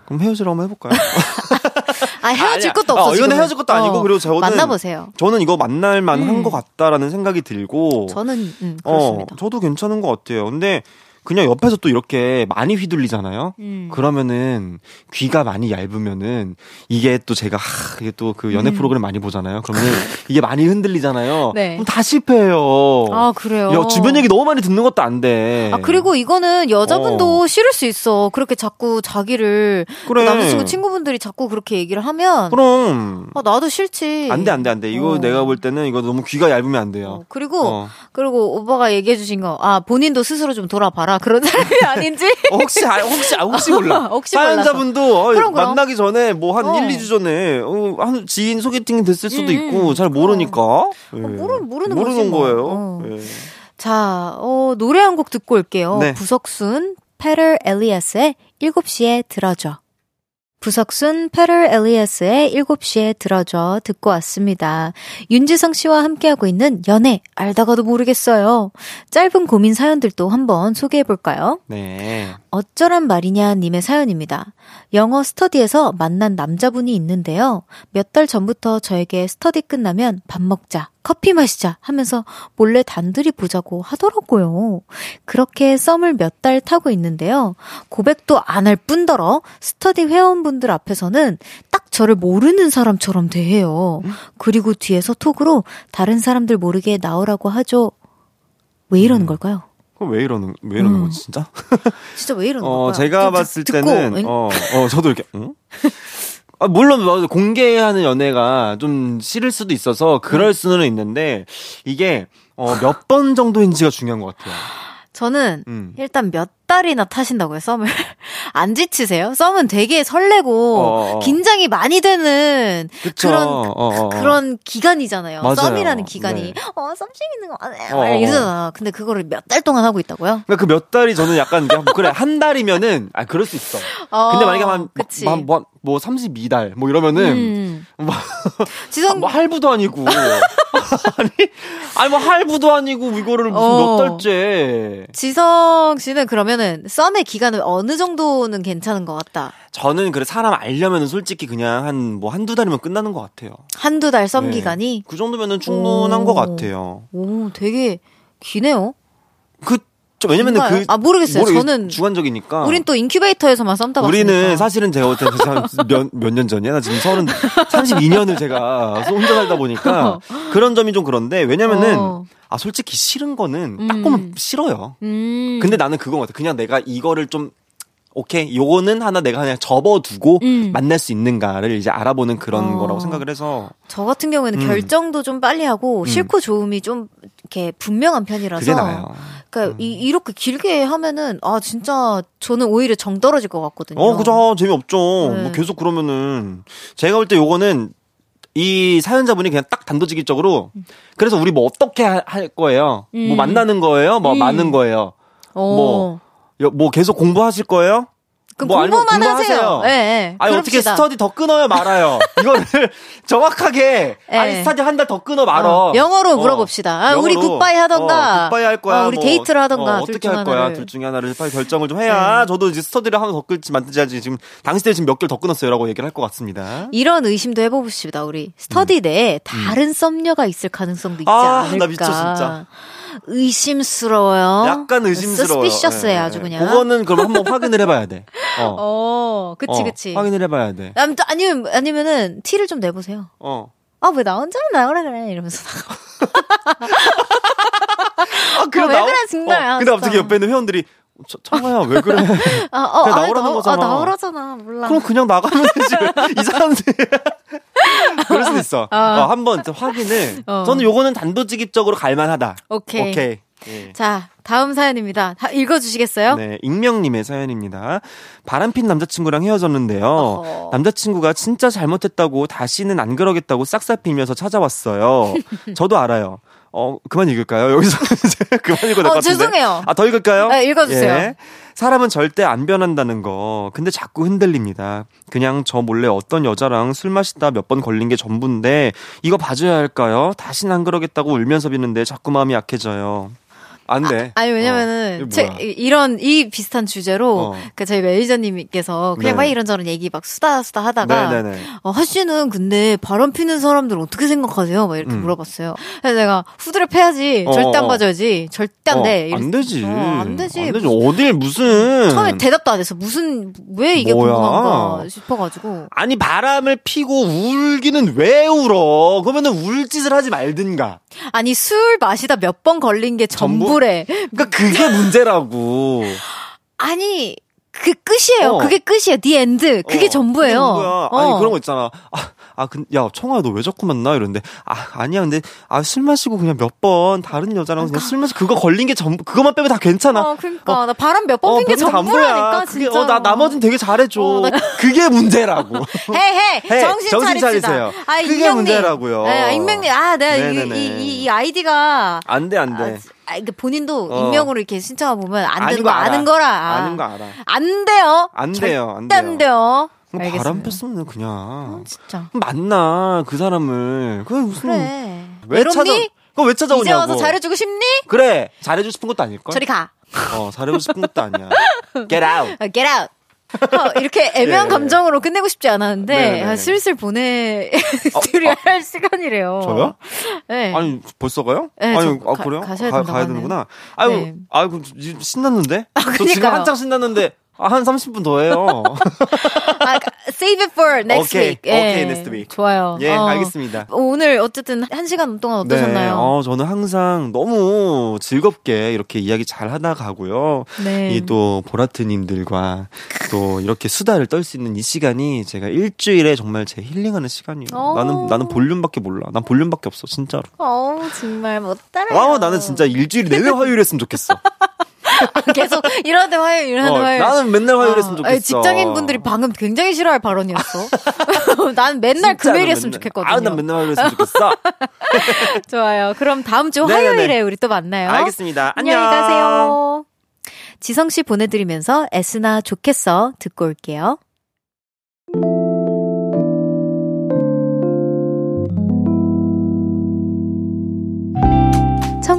그럼 헤어지러 한번 해볼까요? 아, 헤어질. 것도 없어. 어, 이건. 헤어질 것도 아니고, 그리고 저는- 만나보세요. 저는 이거 만날만 한 음. 것 같다라는 생각이 들고. 저는, 음, 어, 그렇습니다. 저도 괜찮은 것 같아요. 근데 그냥 옆에서 또 이렇게 많이 휘둘리잖아요. 음. 그러면은 귀가 많이 얇으면은 이게 또 제가 하, 이게 또 그 연애 프로그램 많이 보잖아요. 그러면은 이게 많이 흔들리잖아요. 음. 네. 그럼 다 실패해요. 아, 그래요? 야, 주변 얘기 너무 많이 듣는 것도 안 돼. 아, 그리고 이거는 여자분도 싫을 수 있어. 그렇게 자꾸 자기를. 그래. 남자친구 친구분들이 자꾸 그렇게 얘기를 하면. 그럼 아, 나도 싫지. 안 돼, 안 돼, 안 돼. 이거 어. 내가 볼 때는 이거 너무 귀가 얇으면 안 돼요. 어, 그리고, 어. 그리고 오빠가 얘기해 주신 거, 아, 본인도 스스로 좀 돌아봐라. 그런 사람이 아닌지. 어, 혹시 아, 혹시 아, 혹시 몰라. 혹시 사연자분도 어, 그럼, 그럼. 만나기 전에 뭐한 어. 1, 2주 전에 어, 한 지인 소개팅 됐을 수도 음, 있고 잘 모르니까. 예. 모르- 모르는 모르는 뭐. 거예요. 어. 예. 자, 어, 노래 한 곡 듣고 올게요. 네. 부석순, 페럴 엘리아스의 7시에 들어줘. 부석순, 페럴 엘리아스의 7시에 들어줘 듣고 왔습니다. 윤지성 씨와 함께하고 있는 연애, 알다가도 모르겠어요. 짧은 고민 사연들도 한번 소개해 볼까요? 네. 어쩌란 말이냐 님의 사연입니다. 영어 스터디에서 만난 남자분이 있는데요. 몇 달 전부터 저에게 스터디 끝나면 밥 먹자, 커피 마시자 하면서 몰래 단둘이 보자고 하더라고요. 그렇게 썸을 몇 달 타고 있는데요. 고백도 안 할 뿐더러 스터디 회원분들 앞에서는 딱 저를 모르는 사람처럼 대해요. 그리고 뒤에서 톡으로 다른 사람들 모르게 나오라고 하죠. 왜 이러는 걸까요? 그럼 왜 이러는 왜 이러는 음. 거지 진짜? 진짜 왜 이러는 어 걸까요? 제가 좀 봤을 듣고, 때는 응? 어, 어 저도 이렇게 응? 아, 물론 뭐 공개하는 연애가 좀 싫을 수도 있어서 그럴 수는 있는데 이게 어, 몇 번 정도인지가 중요한 것 같아요. 저는 음. 일단 몇 달이나 타신다고요, 썸을? 안 지치세요? 썸은 되게 설레고, 어, 어. 긴장이 많이 되는 그쵸. 그런, 어, 어, 어. 그런 기간이잖아요. 맞아요. 썸이라는 기간이. 네. 어, 썸 재밌는 거, 아, 네. 어, 어. 이러잖아. 근데 그거를 몇 달 동안 하고 있다고요? 그러니까 그 몇 달이 저는 약간 뭐 그래 한 달이면은 아 그럴 수 있어. 어, 근데 만약에 한 그치. 뭐, 뭐, 뭐 32달 뭐 이러면은 음. 뭐, 지성, 뭐 할부도 아니고 아니 아니 뭐 할부도 아니고 이거를 무슨 어. 몇 달째. 지성 씨는 그러면 은 썸의 기간은 어느 정도는 괜찮은 것 같다? 저는 그래 사람 알려면은 솔직히 그냥 한 뭐 한두 달이면 끝나는 것 같아요. 한두 달썸 네. 기간이? 그 정도면은 충분한 오. 것 같아요. 오, 되게 기네요. 그 좀 왜냐면은 뭔가요? 그 아, 모르겠어요. 모르겠- 저는 주관적이니까. 우린 또 인큐베이터에서만 썸 타봤으니까. 우리는 사실은 제가 볼때 몇몇 년 전이야? 나 지금 서른 32년을 제가 혼자 살다 보니까 그런 점이 좀 그런데 왜냐면은 어. 아 솔직히 싫은 거는 딱 음. 보면 싫어요. 음. 근데 나는 그건 같아. 그냥 내가 이거를 좀 오케이 요거는 하나 내가 그냥 접어두고 음. 만날 수 있는가를 이제 알아보는 그런 어. 거라고 생각을 해서 저 같은 경우에는 음. 결정도 좀 빨리 하고 싫고 좋음이 좀 이렇게 분명한 편이라서 그러니까 이, 이렇게 길게 하면은 아 진짜 저는 오히려 정 떨어질 것 같거든요. 어 그죠 재미없죠. 네. 뭐 계속 그러면은 제가 볼 때 요거는 이 사연자분이 그냥 딱 단도직입적으로 그래서 우리 뭐 어떻게 하- 할 거예요? 뭐 음. 만나는 거예요? 뭐 음. 마는 거예요? 어. 뭐, 여- 뭐 계속 공부하실 거예요? 그럼 뭐 아니면 공부만 공부하세요. 하세요. 예, 예. 아니 어떻게 그럽시다. 스터디 더 끊어요 말아요? 이거를 정확하게 예. 아니 스터디 한 달 더 끊어 말어. 어, 영어로 어, 물어봅시다. 아, 우리 영어로. goodbye 하던가. 어, goodbye 할 거야. 어, 우리 뭐, 데이트를 하던가. 어, 둘 어떻게 중할 거야? 하나를. 둘 중에 하나를 빨리 결정을 좀 해야 저도 이제 스터디를 하나 더 끊을지 말든지 하지 지금 당시 때 지금 몇 개월 더 끊었어요라고 얘기를 할 것 같습니다. 이런 의심도 해봅시다. 우리 스터디 내에 다른 썸녀가 있을 가능성도 있지 음. 아, 않을까. 나 미쳐, 진짜. 의심스러워요. 약간 의심스러워요. suspicious해 예, 아주 예. 그냥. 그거는 그럼 한번 확인을 해봐야 돼. 어. 어, 그치 어, 그치. 확인을 해봐야 돼. 아니, 또 아니면 아니면은 티를 좀 내보세요. 어. 아왜 나 혼자만 나오라 그래 이러면서 아, 그래, 왜 나오- 그래, 정말. 어, 아, 근데 진짜. 갑자기 옆에 있는 회원들이 저, 청아야 왜 그래? 아, 어, 그냥 아니, 나오라는 나- 거잖아. 아, 나오라잖아 몰라. 그럼 그냥 나가면 되지. 왜 이상한데. 그럴 수도 있어. 어. 어, 한번 좀 확인을. 어. 저는 요거는 단도직입적으로 갈만하다. 오케이. 오케이. 예. 자 다음 사연입니다. 다 읽어주시겠어요? 네, 익명님의 사연입니다. 바람핀 남자친구랑 헤어졌는데요. 어허. 남자친구가 진짜 잘못했다고 다시는 안 그러겠다고 싹싹 빌면서 찾아왔어요. 저도 알아요. 어, 그만 읽을까요? 여기서 이제 그만 읽어도 될것 어, 같은데. 죄송해요. 아, 더 읽을까요? 네, 읽어주세요. 예. 사람은 절대 안 변한다는 거. 근데 자꾸 흔들립니다. 그냥 저 몰래 어떤 여자랑 술 마시다 몇 번 걸린 게 전부인데 이거 봐줘야 할까요? 다시는 안 그러겠다고 울면서 비는데 자꾸 마음이 약해져요. 안 돼. 아니 어, 왜냐면은 이게 제. 이- 이런 이 비슷한 주제로 어. 그 저희 매니저님께서 그냥 네. 막 이런저런 얘기 막 수다 수다 하다가 네네네. 어, 하씨는 근데 바람 피는 사람들 어떻게 생각하세요? 막 이렇게 음. 물어봤어요. 그래서 내가 후드려 패야지. 어, 절대 안 어. 봐줘야지. 절대 안 돼. 어, 안 되지. 어, 안 되지. 안 되지. 어딜 무슨. 처음에 대답도 안 했어. 무슨 왜 이게 뭐야. 궁금한가 싶어가지고. 아니 바람을 피고 울기는 왜 울어? 그러면은 울 짓을 하지 말든가. 아니 술 마시다 몇 번 걸린 게 전부? 전부래. 그러니까 그게 문제라고. 아니 그 끝이에요. 어. 그게 끝이에요. The end. 그게 어, 전부예요. 전부야. 아니 어. 그런 거 있잖아. 아, 아, 근, 야, 청아야, 너 왜 자꾸 만나? 이러는데, 아, 아니야, 근데, 아, 술 마시고 그냥 몇 번 다른 여자랑 그냥 술 마시, 그거 걸린 게 전부, 그것만 빼면 다 괜찮아. 어, 그러니까 나 바람 몇번 어, 핀게 별거 다 전부라니까. 그게, 진짜. 어, 나 나머진 되게 잘해줘. 어, 나- 그게 문제라고. 헤이 헤이 정신, 정신. 차리세요. 아, 그게 익명님. 문제라고요. 네, 익명님. 아, 내가 이, 네네네. 이, 이, 이 아이디가 안 돼, 안 아, 돼. 아, 이게 본인도 어. 익명으로 이렇게 신청하 보면 안 되는 거. 아는 거라. 아는 거 알아. 안 돼요. 안 돼요, 안 절대 안 돼요. 알겠습니다. 바람 폈으면 그냥. 진짜. 만나, 그 사람을. 그게 무슨. 그래. 왜 외롭니? 찾아, 그거 왜 이제 찾아오냐고. 와서 잘해주고 싶니? 그래. 잘해주고 싶은 것도 아닐걸? 저리 가. 어, 잘해주고 싶은 것도 아니야. Get out. 어, get out. 어, 이렇게 애매한 예. 감정으로 끝내고 싶지 않았는데 네네. 아, 슬슬 보내드려야 할 시간이래요. 저요? 네. 아니, 벌써 가요? 네, 아니, 저 아, 가- 그래요? 가셔야 가, 가야. 되는구나. 아유, 네. 아유, 신났는데? 저 지금. 한창 신났는데, 아, 한 30분 더 해요. 아, save it for next 오케이, week. 예. 오케이, next week. 좋아요. 예, 어. 알겠습니다. 오늘 어쨌든 한 시간 동안 어떠셨나요? 네, 어, 저는 항상 너무 즐겁게 이렇게 이야기 잘 하다 가고요. 네. 이 또 보라트님들과 또 이렇게 수다를 떨 수 있는 이 시간이 제가 일주일에 정말 제 힐링하는 시간이에요. 어. 나는 나는 볼륨밖에 몰라. 난 볼륨밖에 없어, 진짜로. 어, 정말 못 따라요. 아, 나는 진짜 일주일 내내 화요일했으면 좋겠어. 계속 이러는데 화요일, 이러는데 어, 화요일. 나는 맨날 화요일했으면 아, 좋겠어. 아니, 직장인 분들이 방금 굉장히 싫어할 발언이었어. 난 맨날 금요일이었으면 맨날. 좋겠거든요. 아, 난 맨날 화요일 했으면 좋겠어. 좋아요. 그럼 다음 주 네네네. 화요일에 우리 또 만나요. 알겠습니다. 안녕. 안녕히 가세요. 지성 씨 보내드리면서 에스나 좋겠어 듣고 올게요.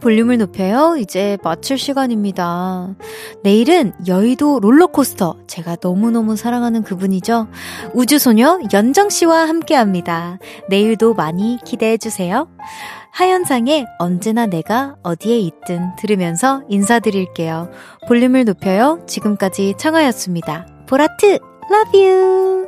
볼륨을 높여요. 이제 마칠 시간입니다. 내일은 여의도 롤러코스터. 제가 너무너무 사랑하는 그분이죠. 우주소녀 연정씨와 함께 합니다. 내일도 많이 기대해주세요. 하현상의 언제나 내가 어디에 있든 들으면서 인사드릴게요. 볼륨을 높여요. 지금까지 청하였습니다. 보라트, love you!